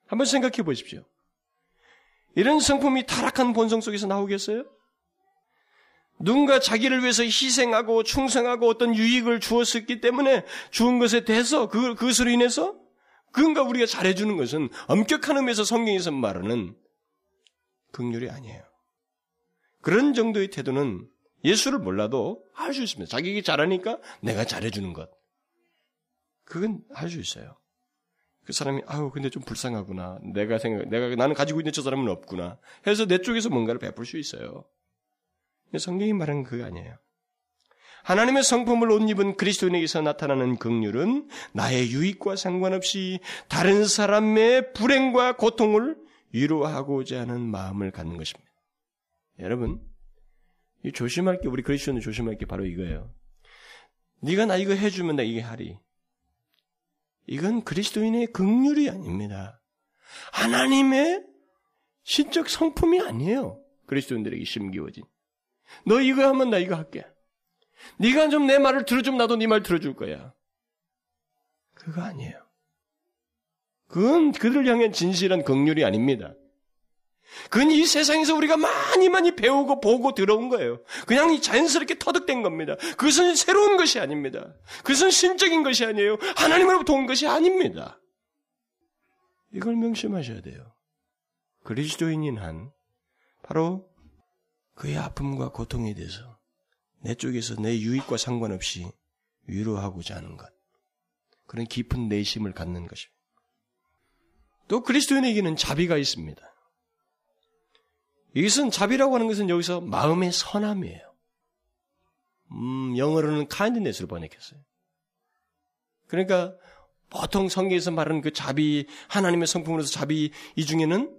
한번 생각해 보십시오. 이런 성품이 타락한 본성 속에서 나오겠어요? 누군가 자기를 위해서 희생하고 충성하고 어떤 유익을 주었었기 때문에 주은 것에 대해서 그, 그것으로 인해서 그건가 우리가 잘해주는 것은 엄격한 의미에서 성경에서 말하는 극률이 아니에요. 그런 정도의 태도는 예수를 몰라도 할 수 있습니다. 자기가 잘하니까 내가 잘해주는 것. 그건 할 수 있어요. 그 사람이 아유 근데 좀 불쌍하구나. 내가 생각 내가 나는 가지고 있는 저 사람은 없구나. 해서 내 쪽에서 뭔가를 베풀 수 있어요. 성경이 말하는 그거 아니에요. 하나님의 성품을 옷 입은 그리스도인에게서 나타나는 긍휼은 나의 유익과 상관없이 다른 사람의 불행과 고통을 위로하고자 하는 마음을 갖는 것입니다. 여러분, 이 조심할 게 우리 그리스도인은 조심할 게 바로 이거예요. 네가 나 이거 해주면 나 이게 하리. 이건 그리스도인의 긍휼이 아닙니다. 하나님의 신적 성품이 아니에요. 그리스도인들에게 심기워진. 너 이거 하면 나 이거 할게. 네가 좀 내 말을 들어주면 나도 네 말 들어줄 거야. 그거 아니에요. 그건 그들을 향한 진실한 긍휼이 아닙니다. 그건 이 세상에서 우리가 많이 많이 배우고 보고 들어온 거예요. 그냥 자연스럽게 터득된 겁니다. 그것은 새로운 것이 아닙니다. 그것은 신적인 것이 아니에요. 하나님으로부터 온 것이 아닙니다. 이걸 명심하셔야 돼요. 그리스도인인 한 바로 그의 아픔과 고통에 대해서 내 쪽에서 내 유익과 상관없이 위로하고자 하는 것. 그런 깊은 내심을 갖는 것입니다. 또 그리스도인에게는 자비가 있습니다. 이것은 자비라고 하는 것은 여기서 마음의 선함이에요. 음, 영어로는 kindness로 번역했어요. 그러니까 보통 성경에서 말하는 그 자비, 하나님의 성품으로서 자비 이 중에는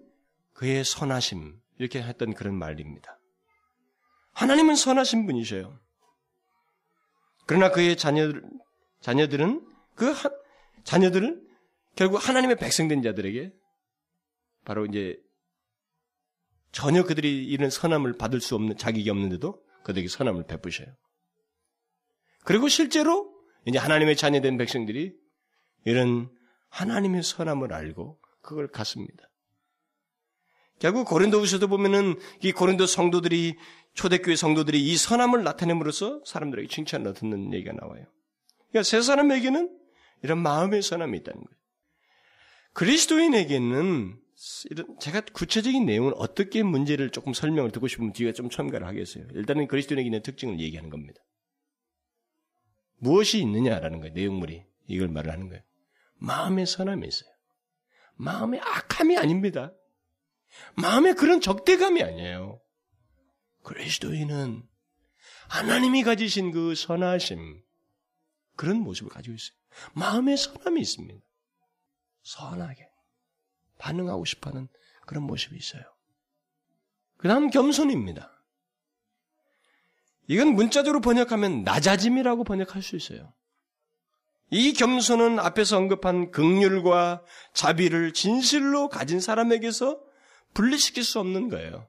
그의 선하심 이렇게 했던 그런 말입니다. 하나님은 선하신 분이셔요. 그러나 그의 자녀들 자녀들은 그 하, 자녀들은 결국 하나님의 백성된 자들에게 바로 이제 전혀 그들이 이런 선함을 받을 수 없는 자격이 없는데도 그들에게 선함을 베푸셔요. 그리고 실제로 이제 하나님의 자녀된 백성들이 이런 하나님의 선함을 알고 그걸 갖습니다. 결국 고린도후서도 보면은 이 고린도 성도들이 초대교회 성도들이 이 선함을 나타냄으로써 사람들에게 칭찬을 듣는 얘기가 나와요. 그러니까 세 사람에게는 이런 마음의 선함이 있다는 거예요. 그리스도인에게는 제가 구체적인 내용을 어떻게 문제를 조금 설명을 듣고 싶으면 뒤에 좀 첨가를 하겠어요. 일단은 그리스도인에게 있는 특징을 얘기하는 겁니다. 무엇이 있느냐라는 거예요. 내용물이 이걸 말을 하는 거예요. 마음의 선함이 있어요. 마음의 악함이 아닙니다. 마음의 그런 적대감이 아니에요. 그리스도인은 하나님이 가지신 그 선하심, 그런 모습을 가지고 있어요. 마음의 선함이 있습니다. 선하게 반응하고 싶어하는 그런 모습이 있어요. 그 다음 겸손입니다. 이건 문자적으로 번역하면 낮아짐이라고 번역할 수 있어요. 이 겸손은 앞에서 언급한 극률과 자비를 진실로 가진 사람에게서 분리시킬 수 없는 거예요.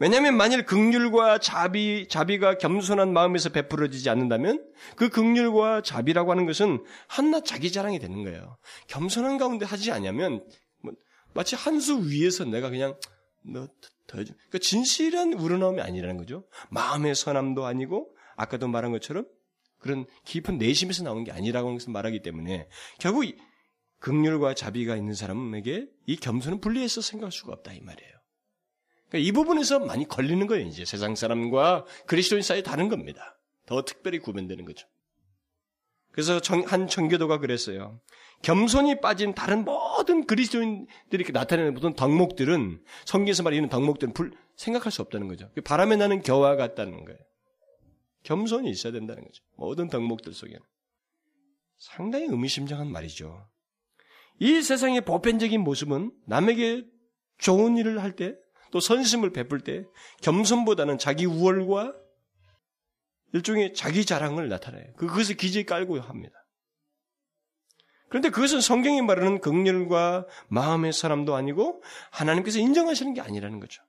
왜냐하면 만일 극률과 자비, 자비가 겸손한 마음에서 베풀어지지 않는다면 그 극률과 자비라고 하는 것은 한낱 자기 자랑이 되는 거예요. 겸손한 가운데 하지 않으면 뭐 마치 한 수 위에서 내가 그냥 너 더 해줘. 그러니까 진실한 우러나옴이 아니라는 거죠. 마음의 선함도 아니고 아까도 말한 것처럼 그런 깊은 내심에서 나온 게 아니라고 하는 것을 말하기 때문에 결국 극률과 자비가 있는 사람에게 이 겸손은 분리해서 생각할 수가 없다 이 말이에요. 그러니까 이 부분에서 많이 걸리는 거예요. 이제 세상 사람과 그리스도인 사이 다른 겁니다. 더 특별히 구분되는 거죠. 그래서 한 청교도가 그랬어요. 겸손이 빠진 다른 모든 그리스도인들이 나타내는 모든 덕목들은 성경에서 말하는 덕목들은 불, 생각할 수 없다는 거죠. 그 바람에 나는 겨와 같다는 거예요. 겸손이 있어야 된다는 거죠. 모든 덕목들 속에는. 상당히 의미심장한 말이죠. 이 세상의 보편적인 모습은 남에게 좋은 일을 할 때, 또 선심을 베풀 때, 겸손보다는 자기 우월과 일종의 자기 자랑을 나타내요. 그, 그것을 기저에 깔고 합니다. 그런데 그것은 성경이 말하는 극렬과 마음의 사람도 아니고 하나님께서 인정하시는 게 아니라는 거죠.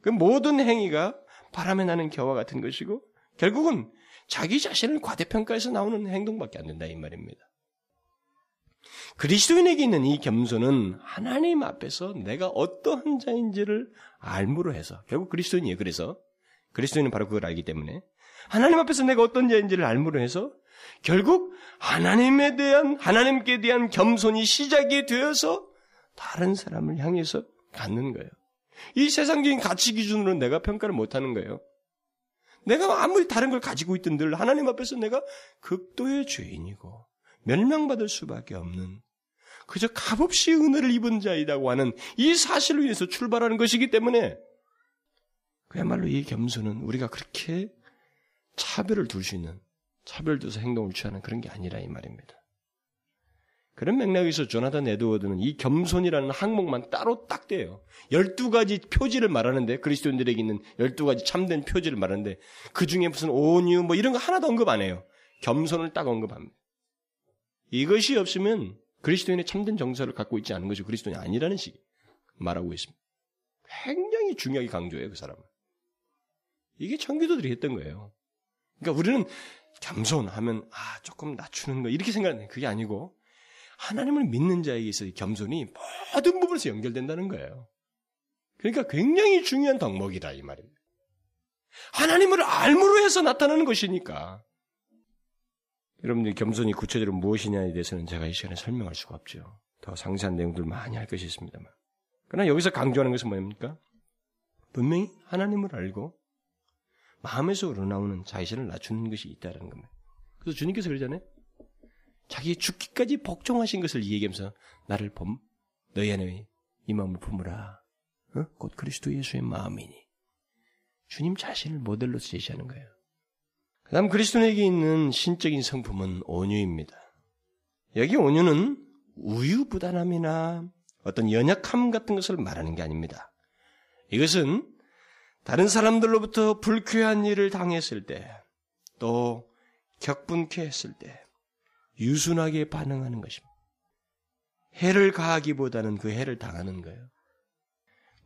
그 모든 행위가 바람에 나는 겨와 같은 것이고 결국은 자기 자신을 과대평가해서 나오는 행동밖에 안 된다 이 말입니다. 그리스도인에게 있는 이 겸손은 하나님 앞에서 내가 어떠한 자인지를 알므로 해서 결국 그리스도인이에요. 그래서 그리스도인은 바로 그걸 알기 때문에 하나님 앞에서 내가 어떤 자인지를 알므로 해서 결국 하나님에 대한 하나님께 대한 겸손이 시작이 되어서 다른 사람을 향해서 갖는 거예요. 이 세상적인 가치 기준으로 내가 평가를 못 하는 거예요. 내가 아무리 다른 걸 가지고 있던들 하나님 앞에서 내가 극도의 죄인이고 멸망받을 수밖에 없는 그저 값없이 은혜를 입은 자이라고 하는 이 사실로 인해서 출발하는 것이기 때문에 그야말로 이 겸손은 우리가 그렇게 차별을 둘 수 있는 차별 두서 행동을 취하는 그런 게 아니라 이 말입니다. 그런 맥락에서 조나단 에드워드는 이 겸손이라는 항목만 따로 딱 떼요. 12가지 표지를 말하는데, 그리스도인들에게 있는 12가지 참된 표지를 말하는데, 그 중에 무슨 온유, 뭐 이런 거 하나도 언급 안 해요. 겸손을 딱 언급합니다. 이것이 없으면 그리스도인의 참된 정서를 갖고 있지 않은 것이 그리스도인이 아니라는 식이 말하고 있습니다. 굉장히 중요하게 강조해요, 그 사람은. 이게 청교도들이 했던 거예요. 그러니까 우리는 겸손하면, 아, 조금 낮추는 거, 이렇게 생각하는 그게 아니고, 하나님을 믿는 자에게 있어 겸손이 모든 부분에서 연결된다는 거예요. 그러니까 굉장히 중요한 덕목이다 이 말입니다. 하나님을 알므로 해서 나타나는 것이니까. 여러분들이 겸손이 구체적으로 무엇이냐에 대해서는 제가 이 시간에 설명할 수가 없죠. 더 상세한 내용들 많이 할 것이 있습니다만. 그러나 여기서 강조하는 것은 뭡니까? 분명히 하나님을 알고 마음에서 우러나오는 자신을 낮추는 것이 있다는 겁니다. 그래서 주님께서 그러잖아요. 자기 죽기까지 복종하신 것을 얘기하면서 나를 봄 너희 안에 이 마음을 품으라. 어? 곧 그리스도 예수의 마음이니. 주님 자신을 모델로 제시하는 거예요. 그 다음 그리스도에게 있는 신적인 성품은 온유입니다. 여기 온유는 우유부단함이나 어떤 연약함 같은 것을 말하는 게 아닙니다. 이것은 다른 사람들로부터 불쾌한 일을 당했을 때, 또 격분케 했을 때, 유순하게 반응하는 것입니다. 해를 가하기보다는 그 해를 당하는 거예요.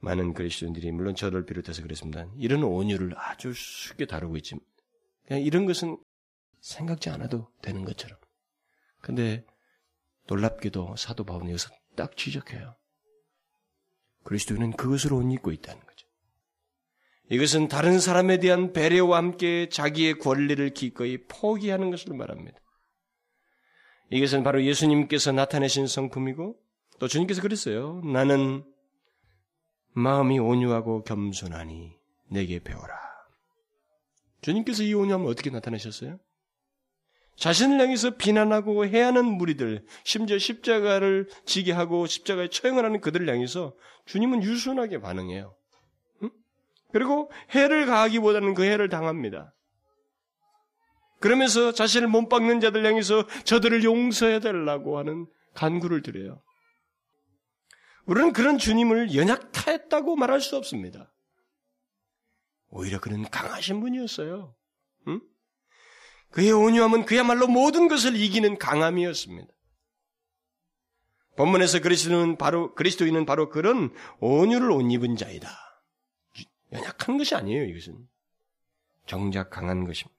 많은 그리스도인들이 물론 저를 비롯해서 그랬습니다. 이런 온유를 아주 쉽게 다루고 있지만 그냥 이런 것은 생각지 않아도 되는 것처럼. 근데 놀랍게도 사도 바울은 여기서 딱 지적해요. 그리스도는 그것을 옷 입고 있다는 거죠. 이것은 다른 사람에 대한 배려와 함께 자기의 권리를 기꺼이 포기하는 것을 말합니다. 이것은 바로 예수님께서 나타내신 성품이고 또 주님께서 그랬어요. 나는 마음이 온유하고 겸손하니 내게 배워라. 주님께서 이 온유함을 어떻게 나타내셨어요? 자신을 향해서 비난하고 해하는 무리들, 심지어 십자가를 지게 하고 십자가에 처형을 하는 그들을 향해서 주님은 유순하게 반응해요. 응? 그리고 해를 가하기보다는 그 해를 당합니다. 그러면서 자신을 못 박는 자들 향해서 저들을 용서해 달라고 하는 간구를 드려요. 우리는 그런 주님을 연약했다고 말할 수 없습니다. 오히려 그는 강하신 분이었어요. 응? 그의 온유함은 그야말로 모든 것을 이기는 강함이었습니다. 본문에서 그리스도는 바로 그리스도인은 바로 그런 온유를 옷 입은 자이다. 연약한 것이 아니에요, 이것은. 정작 강한 것입니다.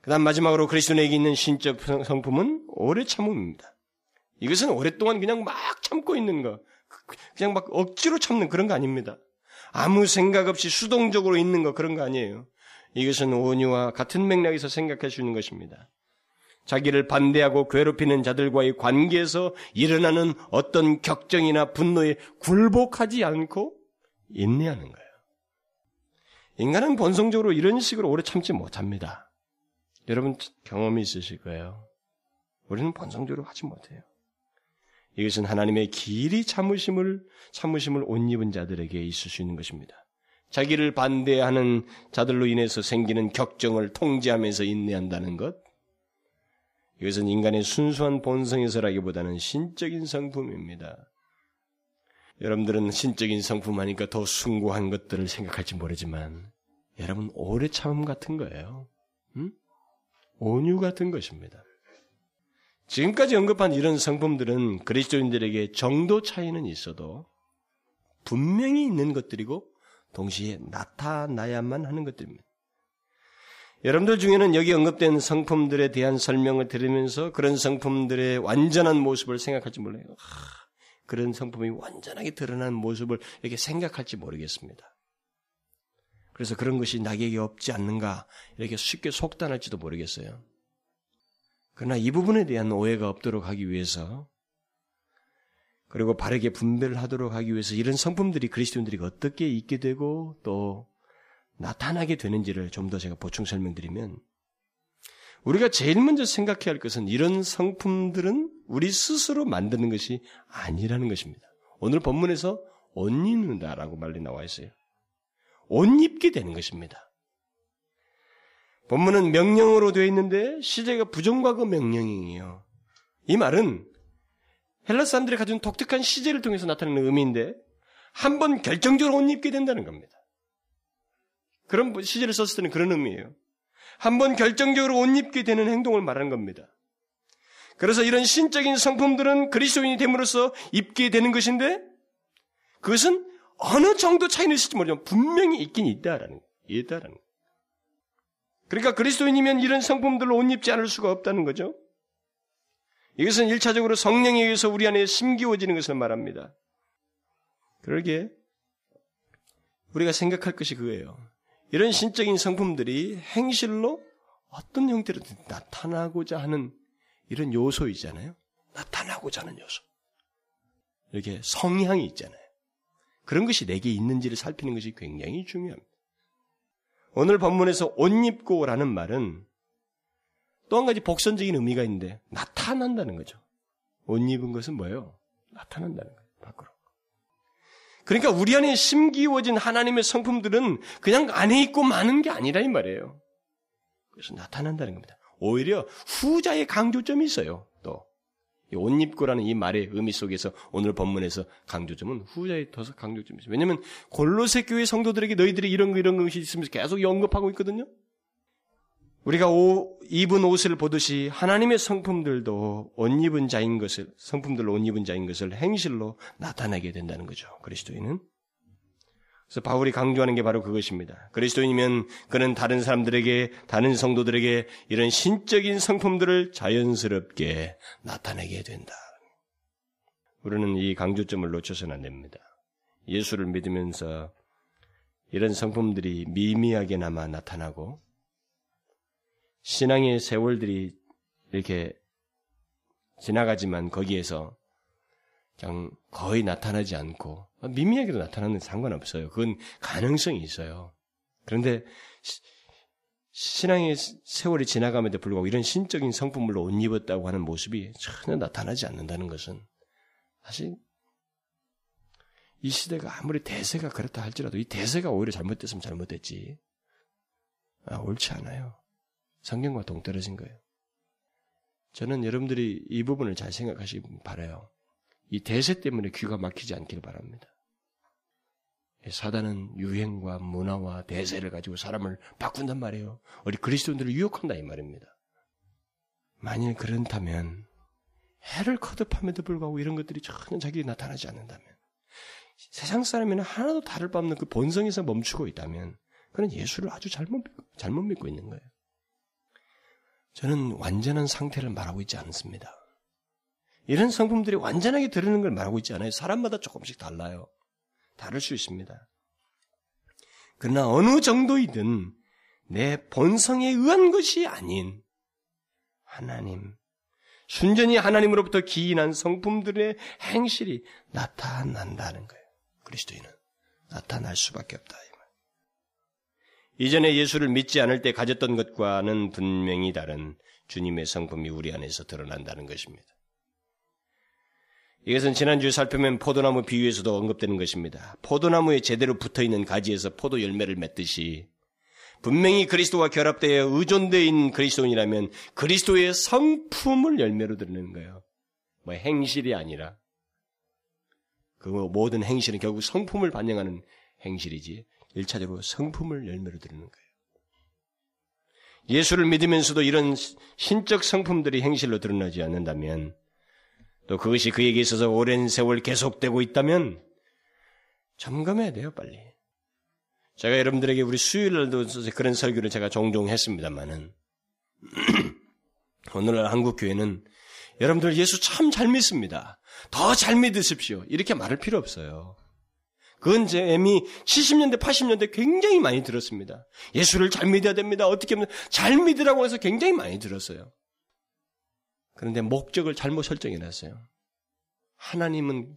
그 다음 마지막으로 그리스도에게 있는 신적 성품은 오래 참음입니다. 이것은 오랫동안 그냥 막 참고 있는 거, 그냥 막 억지로 참는 그런 거 아닙니다. 아무 생각 없이 수동적으로 있는 거 그런 거 아니에요. 이것은 온유와 같은 맥락에서 생각할 수 있는 것입니다. 자기를 반대하고 괴롭히는 자들과의 관계에서 일어나는 어떤 격정이나 분노에 굴복하지 않고 인내하는 거예요. 인간은 본성적으로 이런 식으로 오래 참지 못합니다. 여러분 경험이 있으실 거예요. 우리는 본성적으로 하지 못해요. 이것은 하나님의 길이 참으심을 참으심을 옷 입은 자들에게 있을 수 있는 것입니다. 자기를 반대하는 자들로 인해서 생기는 격정을 통제하면서 인내한다는 것. 이것은 인간의 순수한 본성에서라기보다는 신적인 성품입니다. 여러분들은 신적인 성품 하니까 더 숭고한 것들을 생각할지 모르지만 여러분 오래 참음 같은 거예요. 응? 온유 같은 것입니다. 지금까지 언급한 이런 성품들은 그리스도인들에게 정도 차이는 있어도 분명히 있는 것들이고 동시에 나타나야만 하는 것들입니다. 여러분들 중에는 여기 언급된 성품들에 대한 설명을 들으면서 그런 성품들의 완전한 모습을 생각할지 몰라요. 하, 그런 성품이 완전하게 드러난 모습을 이렇게 생각할지 모르겠습니다. 그래서 그런 것이 나에게 없지 않는가 이렇게 쉽게 속단할지도 모르겠어요. 그러나 이 부분에 대한 오해가 없도록 하기 위해서 그리고 바르게 분별을 하도록 하기 위해서 이런 성품들이 그리스도인들이 어떻게 있게 되고 또 나타나게 되는지를 좀 더 제가 보충 설명드리면 우리가 제일 먼저 생각해야 할 것은 이런 성품들은 우리 스스로 만드는 것이 아니라는 것입니다. 오늘 본문에서 옷 입는다라고 말이 나와 있어요. 옷 입게 되는 것입니다. 본문은 명령으로 되어 있는데 시제가 부정과거 명령이에요. 이 말은 헬라 사람들이 가진 독특한 시제를 통해서 나타내는 의미인데 한 번 결정적으로 옷 입게 된다는 겁니다. 그런 시제를 썼을 때는 그런 의미예요. 한 번 결정적으로 옷 입게 되는 행동을 말하는 겁니다. 그래서 이런 신적인 성품들은 그리스도인이 됨으로써 입게 되는 것인데 그것은 어느 정도 차이는 있을지 모르지만 분명히 있긴 있다라는 있다라는 그러니까 그리스도인이면 이런 성품들로 옷 입지 않을 수가 없다는 거죠. 이것은 일차적으로 성령에 의해서 우리 안에 심기워지는 것을 말합니다. 그러게 우리가 생각할 것이 그거예요. 이런 신적인 성품들이 행실로 어떤 형태로든 나타나고자 하는 이런 요소이잖아요. 나타나고자 하는 요소. 이렇게 성향이 있잖아요. 그런 것이 내게 있는지를 살피는 것이 굉장히 중요합니다. 오늘 본문에서 옷 입고라는 말은 또 한 가지 복선적인 의미가 있는데 나타난다는 거죠. 옷 입은 것은 뭐예요? 나타난다는 거예요. 밖으로. 그러니까 우리 안에 심기워진 하나님의 성품들은 그냥 안에 있고 마는 게 아니라 이 말이에요. 그래서 나타난다는 겁니다. 오히려 후자의 강조점이 있어요. 또. 옷 입고라는 이 말의 의미 속에서 오늘 본문에서 강조점은 후자의 더 강조점이 있어요. 왜냐하면 골로새 교회 성도들에게 너희들이 이런 거 이런 것이 있으면서 계속 언급하고 있거든요. 우리가 옷, 입은 옷을 보듯이 하나님의 성품들도 옷 입은 자인 것을 성품들로 옷 입은 자인 것을 행실로 나타내게 된다는 거죠. 그리스도인은 그래서 바울이 강조하는 게 바로 그것입니다. 그리스도인이면 그는 다른 사람들에게, 다른 성도들에게 이런 신적인 성품들을 자연스럽게 나타내게 된다. 우리는 이 강조점을 놓쳐서는 안 됩니다. 예수를 믿으면서 이런 성품들이 미미하게나마 나타나고 신앙의 세월들이 이렇게 지나가지만 거기에서 그냥 거의 나타나지 않고 미미하게도 나타나는 상관없어요. 그건 가능성이 있어요. 그런데 신앙의 세월이 지나감에도 불구하고 이런 신적인 성품물로 옷 입었다고 하는 모습이 전혀 나타나지 않는다는 것은 사실 이 시대가 아무리 대세가 그렇다 할지라도 이 대세가 오히려 잘못됐으면 잘못됐지. 아, 옳지 않아요. 성경과 동떨어진 거예요. 저는 여러분들이 이 부분을 잘 생각하시기 바라요. 이 대세 때문에 귀가 막히지 않기를 바랍니다. 사단은 유행과 문화와 대세를 가지고 사람을 바꾼단 말이에요. 우리 그리스도인들을 유혹한다 이 말입니다. 만일 그렇다면 해를 거듭함에도 불구하고 이런 것들이 전혀 자기에 나타나지 않는다면 세상 사람이나 하나도 다를 바 없는 그 본성에서 멈추고 있다면 그는 예수를 아주 잘못 잘못 믿고 있는 거예요. 저는 완전한 상태를 말하고 있지 않습니다. 이런 성품들이 완전하게 드러나는 걸 말하고 있지 않아요. 사람마다 조금씩 달라요. 다를 수 있습니다. 그러나 어느 정도이든 내 본성에 의한 것이 아닌 하나님, 순전히 하나님으로부터 기인한 성품들의 행실이 나타난다는 거예요. 그리스도인은 나타날 수밖에 없다. 이전에 예수를 믿지 않을 때 가졌던 것과는 분명히 다른 주님의 성품이 우리 안에서 드러난다는 것입니다. 이것은 지난주에 살펴본 포도나무 비유에서도 언급되는 것입니다. 포도나무에 제대로 붙어 있는 가지에서 포도 열매를 맺듯이 분명히 그리스도와 결합되어 의존되어 있는 그리스도인이라면 그리스도의 성품을 열매로 드러내는 거예요. 뭐 행실이 아니라 그 모든 행실은 결국 성품을 반영하는 행실이지 일차적으로 성품을 열매로 드리는 거예요. 예수를 믿으면서도 이런 신적 성품들이 행실로 드러나지 않는다면 또 그것이 그에게 있어서 오랜 세월 계속되고 있다면 점검해야 돼요, 빨리. 제가 여러분들에게 우리 수요일 날도 그런 설교를 제가 종종 했습니다만은 오늘날 한국 교회는 여러분들 예수 참 잘 믿습니다. 더 잘 믿으십시오. 이렇게 말할 필요 없어요. 그건 제 이미 70년대, 80년대 굉장히 많이 들었습니다. 예수를 잘 믿어야 됩니다. 어떻게 하면 잘 믿으라고 해서 굉장히 많이 들었어요. 그런데 목적을 잘못 설정해 놨어요. 하나님은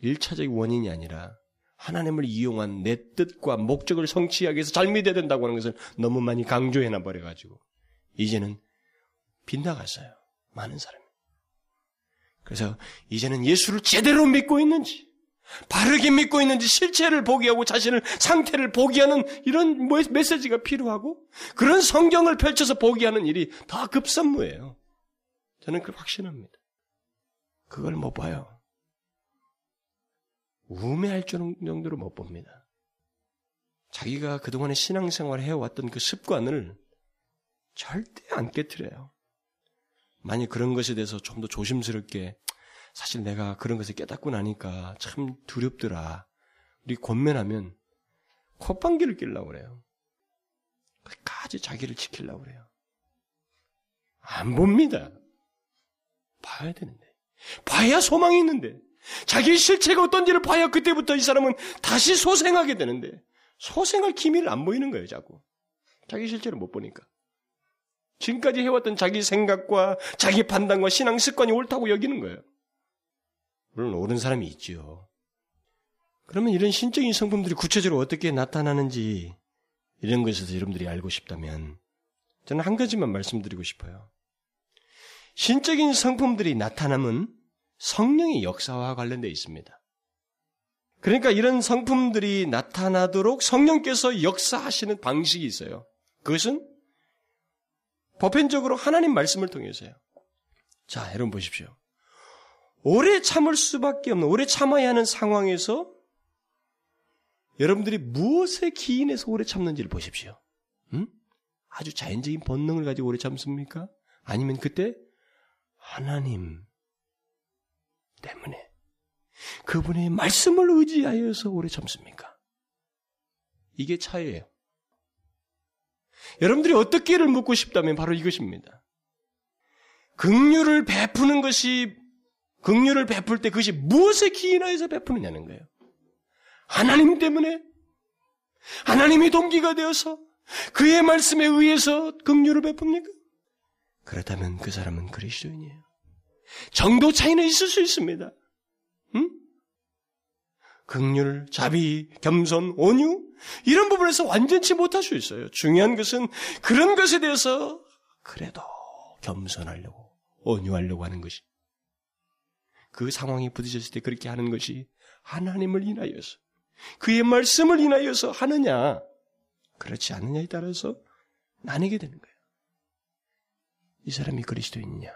일차적 원인이 아니라 하나님을 이용한 내 뜻과 목적을 성취하기 위해서 잘 믿어야 된다고 하는 것을 너무 많이 강조해 놔 버려가지고 이제는 빗나갔어요. 많은 사람이. 그래서 이제는 예수를 제대로 믿고 있는지 바르게 믿고 있는지 실체를 보게 하고 자신을 상태를 보게 하는 이런 메시지가 필요하고 그런 성경을 펼쳐서 보게 하는 일이 더 급선무예요. 저는 그걸 확신합니다. 그걸 못 봐요. 우매할 정도로 못 봅니다. 자기가 그동안에 신앙생활을 해왔던 그 습관을 절대 안 깨뜨려요. 만약 그런 것에 대해서 좀 더 조심스럽게 사실 내가 그런 것을 깨닫고 나니까 참 두렵더라. 우리 권면하면 콧방귀를 낄라고 그래요. 끝까지 자기를 지키려고 그래요. 안 봅니다. 봐야 되는데. 봐야 소망이 있는데. 자기의 실체가 어떤지를 봐야 그때부터 이 사람은 다시 소생하게 되는데. 소생할 기미를 안 보이는 거예요, 자꾸. 자기 실체를 못 보니까. 지금까지 해왔던 자기 생각과 자기 판단과 신앙 습관이 옳다고 여기는 거예요. 물론 옳은 사람이 있지요. 그러면 이런 신적인 성품들이 구체적으로 어떻게 나타나는지 이런 것에서 여러분들이 알고 싶다면 저는 한 가지만 말씀드리고 싶어요. 신적인 성품들이 나타남은 성령의 역사와 관련되어 있습니다. 그러니까 이런 성품들이 나타나도록 성령께서 역사하시는 방식이 있어요. 그것은 보편적으로 하나님 말씀을 통해서요. 자, 여러분 보십시오. 오래 참을 수밖에 없는, 오래 참아야 하는 상황에서 여러분들이 무엇에 기인해서 오래 참는지를 보십시오. 음? 아주 자연적인 본능을 가지고 오래 참습니까? 아니면 그때 하나님 때문에 그분의 말씀을 의지하여서 오래 참습니까? 이게 차이예요. 여러분들이 어떻게를 묻고 싶다면 바로 이것입니다. 긍휼을 베푸는 것이 긍휼을 베풀 때 그것이 무엇에 기인하여서 베푸느냐는 거예요. 하나님 때문에 하나님이 동기가 되어서 그의 말씀에 의해서 긍휼을 베풉니까? 그렇다면 그 사람은 그리스도인이에요. 정도 차이는 있을 수 있습니다. 응? 긍휼, 자비, 겸손, 온유 이런 부분에서 완전치 못할 수 있어요. 중요한 것은 그런 것에 대해서 그래도 겸손하려고 온유하려고 하는 것이 그 상황에 부딪혔을 때 그렇게 하는 것이 하나님을 인하여서 그의 말씀을 인하여서 하느냐 그렇지 않느냐에 따라서 나뉘게 되는 거예요. 이 사람이 그리스도인이냐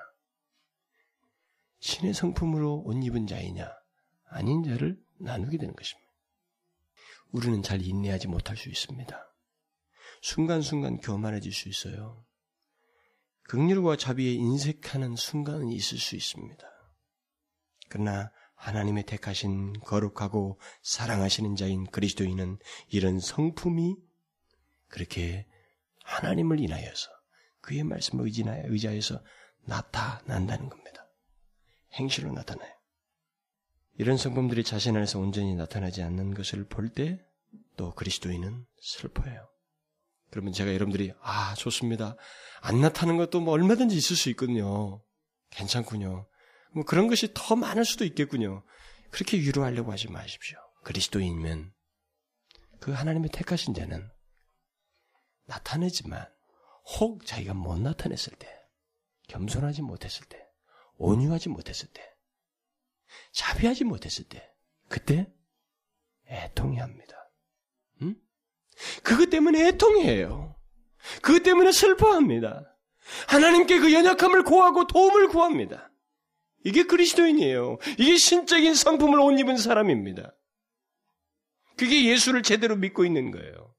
신의 성품으로 옷 입은 자이냐 아닌 자를 나누게 되는 것입니다. 우리는 잘 인내하지 못할 수 있습니다. 순간순간 교만해질 수 있어요. 극률과 자비에 인색하는 순간은 있을 수 있습니다. 그러나 하나님의 택하신 거룩하고 사랑하시는 자인 그리스도인은 이런 성품이 그렇게 하나님을 인하여서 그의 말씀을 의지하여서 나타난다는 겁니다. 행실로 나타나요. 이런 성품들이 자신 안에서 온전히 나타나지 않는 것을 볼 때 또 그리스도인은 슬퍼해요. 그러면 제가 여러분들이 아 좋습니다. 안 나타나는 것도 뭐 얼마든지 있을 수 있거든요. 괜찮군요. 뭐 그런 것이 더 많을 수도 있겠군요. 그렇게 위로하려고 하지 마십시오. 그리스도인이면 그 하나님의 택하신 자는 나타내지만 혹 자기가 못 나타냈을 때, 겸손하지 못했을 때, 온유하지 못했을 때, 자비하지 못했을 때, 그때 애통해합니다. 음? 그것 때문에 애통해요. 그것 때문에 슬퍼합니다. 하나님께 그 연약함을 구하고 도움을 구합니다. 이게 그리스도인이에요. 이게 신적인 성품을 옷 입은 사람입니다. 그게 예수를 제대로 믿고 있는 거예요.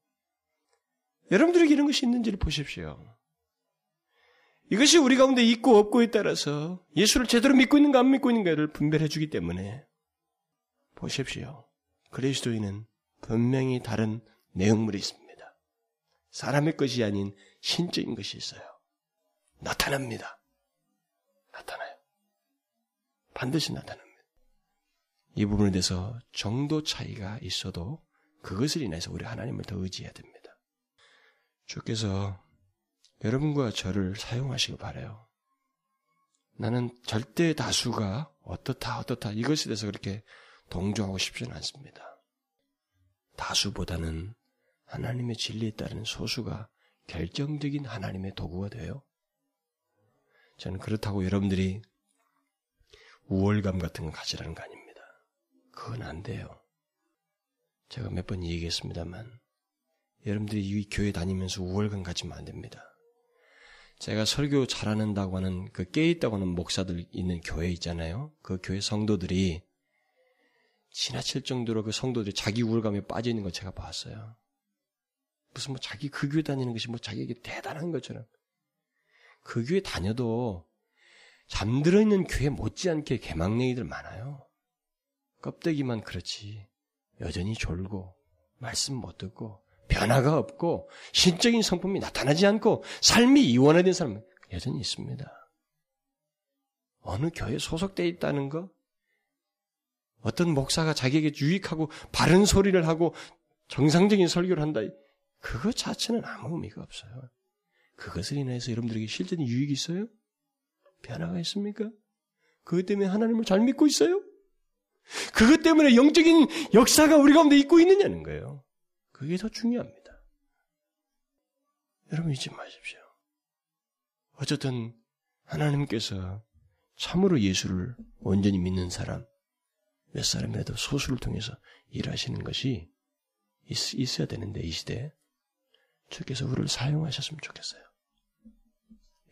여러분들에게 이런 것이 있는지를 보십시오. 이것이 우리 가운데 있고 없고에 따라서 예수를 제대로 믿고 있는가 안 믿고 있는가를 분별해 주기 때문에 보십시오. 그리스도인은 분명히 다른 내용물이 있습니다. 사람의 것이 아닌 신적인 것이 있어요. 나타납니다. 나타나요. 반드시 나타납니다. 이 부분에 대해서 정도 차이가 있어도 그것을 인해서 우리 하나님을 더 의지해야 됩니다. 주께서 여러분과 저를 사용하시길 바래요. 나는 절대 다수가 어떻다 어떻다 이것에 대해서 그렇게 동조하고 싶지는 않습니다. 다수보다는 하나님의 진리에 따른 소수가 결정적인 하나님의 도구가 돼요. 저는 그렇다고 여러분들이 우월감 같은 걸 가지라는 거 아닙니다. 그건 안 돼요. 제가 몇 번 얘기했습니다만 여러분들이 이 교회 다니면서 우월감 가지면 안 됩니다. 제가 설교 잘하는다고 하는 그 깨있다고 하는 목사들 있는 교회 있잖아요. 그 교회 성도들이 지나칠 정도로 그 성도들이 자기 우월감에 빠져 있는 걸 제가 봤어요. 무슨 뭐 자기 그 교회 다니는 것이 뭐 자기에게 대단한 것처럼. 그 교회 다녀도 잠들어 있는 교회 못지않게 개망냉이들 많아요. 껍데기만 그렇지. 여전히 졸고, 말씀 못 듣고, 변화가 없고, 신적인 성품이 나타나지 않고, 삶이 이원화된 사람은 여전히 있습니다. 어느 교회에 소속되어 있다는 거? 어떤 목사가 자기에게 유익하고 바른 소리를 하고 정상적인 설교를 한다. 그것 자체는 아무 의미가 없어요. 그것을 인해서 여러분들에게 실제적인 유익이 있어요? 변화가 있습니까? 그것 때문에 하나님을 잘 믿고 있어요? 그것 때문에 영적인 역사가 우리 가운데 있고 있느냐는 거예요. 그게 더 중요합니다. 여러분 잊지 마십시오. 어쨌든 하나님께서 참으로 예수를 온전히 믿는 사람, 몇 사람이라도 소수를 통해서 일하시는 것이 있, 어야 되는데 이 시대에 주께서 우리를 사용하셨으면 좋겠어요.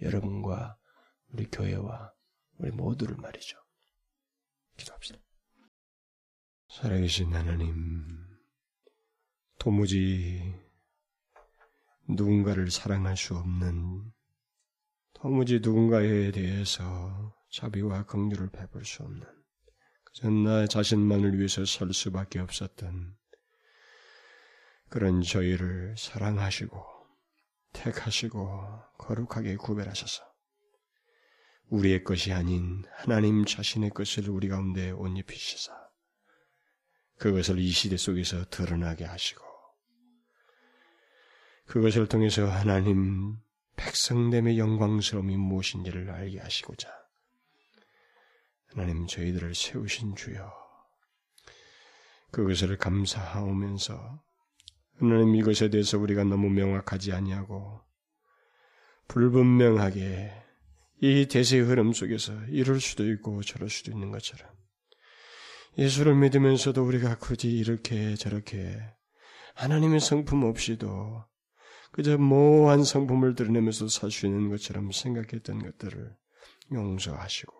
여러분과 우리 교회와 우리 모두를 말이죠. 기도합시다. 살아계신 하나님, 도무지 누군가를 사랑할 수 없는, 도무지 누군가에 대해서 자비와 긍휼을 베풀 수 없는, 그저 나 자신만을 위해서 설 수밖에 없었던 그런 저희를 사랑하시고 택하시고 거룩하게 구별하셔서 우리의 것이 아닌 하나님 자신의 것을 우리 가운데 옷 입히시사 그것을 이 시대 속에서 드러나게 하시고 그것을 통해서 하나님 백성됨의 영광스러움이 무엇인지를 알게 하시고자 하나님 저희들을 세우신 주여 그것을 감사하오면서 하나님 이것에 대해서 우리가 너무 명확하지 아니하고 불분명하게 이 대세의 흐름 속에서 이럴 수도 있고 저럴 수도 있는 것처럼 예수를 믿으면서도 우리가 굳이 이렇게 저렇게 하나님의 성품 없이도 그저 모호한 성품을 드러내면서 살수 있는 것처럼 생각했던 것들을 용서하시고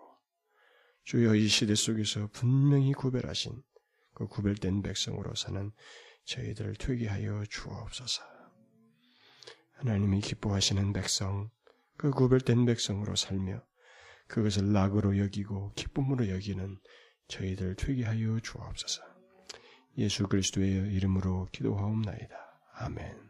주여 이 시대 속에서 분명히 구별하신 그 구별된 백성으로 사는 저희들을 되게 하여 주옵소서. 하나님이 기뻐하시는 백성, 그 구별된 백성으로 살며 그것을 낙으로 여기고 기쁨으로 여기는 저희들 되게 하여 주옵소서. 예수 그리스도의 이름으로 기도하옵나이다. 아멘.